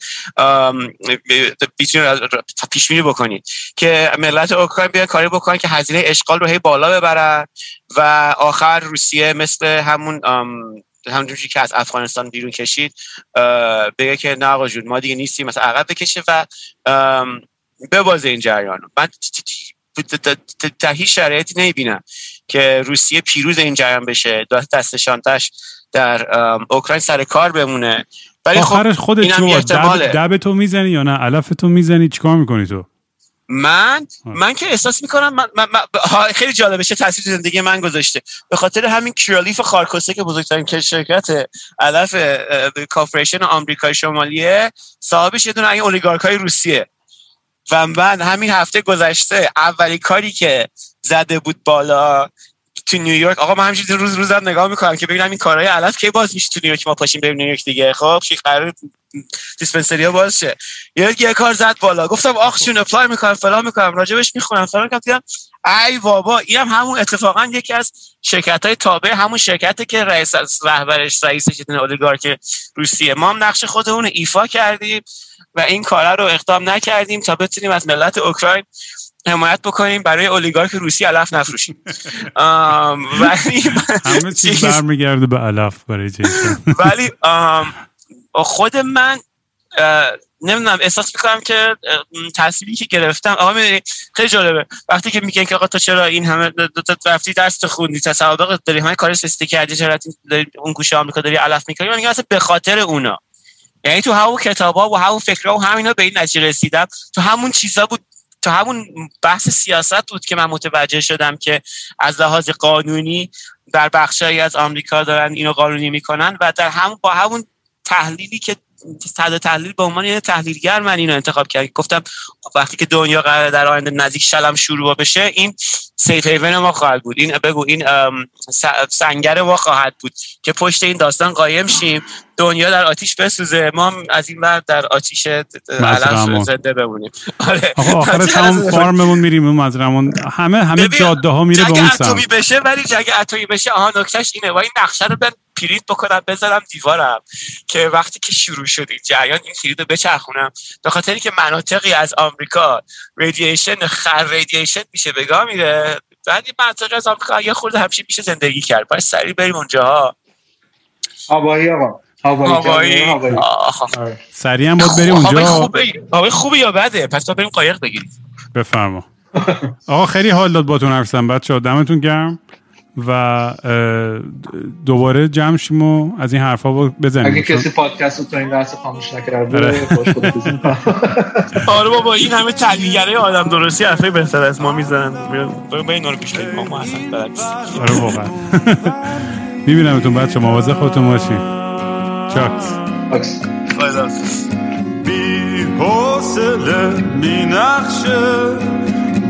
می‌تونید پیش بینی بکنید که ملت اوکراین بیان کاری بکنن که هزینه اشغال رو هی بالا ببرن و آخر روسیه مثل همون همونجوری که از افغانستان بیرون کشید بگه که نه آقا جون ما دیگه نیستیم مثلا عقب بکشه و ببازه این جریان من هیچ شرایطی نمی‌بینم که روسیه پیروز این جریان بشه دست شانتش در اوکراین سر کار بمونه. ولی خب خودت تو دب, دب تو می‌زنی یا نه؟ علف تو می‌زنی؟ چیکار می‌کنی تو؟ من من که احساس می‌کنم من, من, خیلی جالبه چه تاثیر زندگی من گذاشته. به خاطر همین کرالیف خارکوسه که بزرگترین شرکت علف کارپوریشن آمریکای شمالیه صاحبش یه دونه این اولیگارک های روسیه. و من همین هفته گذشته اولی کاری که زده بود بالا تو نیویورک آقا من همینجوری روز روزم نگاه می‌کنم که ببینم این کارهای علف کی باز میشه تو نیویورک ما پاشیم بریم نیویورک دیگه. خب چی قرار دیسپنسری ها باز شه. یه یه کار زد بالا. گفتم آخ شون اپلای می‌کنم فلان می‌کنم راجبش می‌خونم. فلان دیدم ای بابا این هم همون اتفاقا یکی از شرکت های تابع همون شرکتی که رئیس رهبرش رئیس اولیگارک روسیه. ما هم نقش خودمون ایفا کردیم. و این کار رو اقدام نکردیم تا بتونیم از ملت اوکراین حمایت بکنیم برای اولیگارک روسی علف نفروشیم. ولی همه چیز برمیگرده به علف برای ولی خود من نمی‌دونم احساس می‌کنم که تصویری که گرفتم آقا می‌دونی خیلی جالبه. وقتی که میگن که آقا تو چرا این همه دو تا رفتی درس خوندی تصادق داری همه کار سستی کردی چرا اون گوشه آمریکا داری علف می‌کنی من میگم اصلا به خاطر اونا. یعنی تو همون کتابا و همون فکرها و همینا به این نتیجه رسیدم. تو همون چیزا بود تو همون بحث سیاست بود که من متوجه شدم که از لحاظ قانونی در بخشهایی از آمریکا دارن اینو قانونی می‌کنن و در همون با همون تحلیلی که تحت تحلیل به عنوان یه تحلیلگر من اینو انتخاب کردم. گفتم وقتی که دنیا قرار در آینده نزدیک شلم شروع بشه این سیف هیون ما خواهد بود. این بگو این سنگر ما خواهد بود که پشت این داستان قایم شیم. دنیا در آتیش بسوزه ما از این بعد در آتیش علم زنده بمونیم. آره. آقا آخر تمام فارممون میریم اون مزرمون همه همه جاده ها میره به اون سمت. بشه ولی اگه اتمی بشه آها نکتهش اینه. و این نقشه رو پرینت بکنم بذارم دیوارم. که وقتی که شروع شد این جریان این کلید رو بچرخونم. به خاطری که مناطقی از آمریکا. ریدییشن خر ریدییشن میشه بگاه میره. بعد این منطقه از آمریکا یه خورده همچین میشه زندگی کرد. باید سریع بریم اونجاها آبایی آقا. آره. سریع هم باید بریم اونجا. هوای خوبه. یا بده؟ پس تا بریم قایق بگیریم. بفرما. آقا خیلی حال داد باتون حرف بچه‌ها دمتون گرم. و دوباره جمع شیم و از این حرفا بزنیم. اگه کسی پادکست رو تا این لحظه خاموش نکرده آره. آره بابا این همه تحلیلگرای آدم درستی حرفای بهتر از ما می‌زنن. به این رو پیش ما اصلا آره واقعا. میبینمتون بچه مواظب خودتون باشین. چاکس. بی حوصله بی نقشه.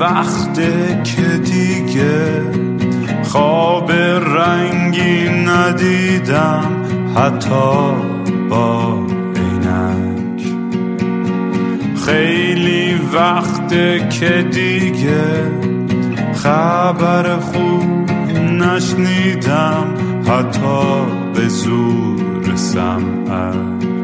وقته که دیگه خواب رنگی ندیدم حتی با عینک. خیلی وقته که دیگه خبر خوب نشنیدم حتی به زور سمعک.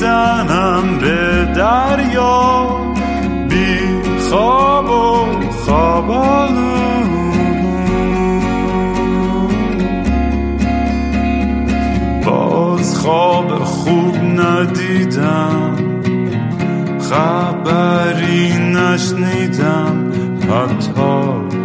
می‌زنم به دریا بی خواب و باز خواب خوب ندیدم خبری نشنیدم حتی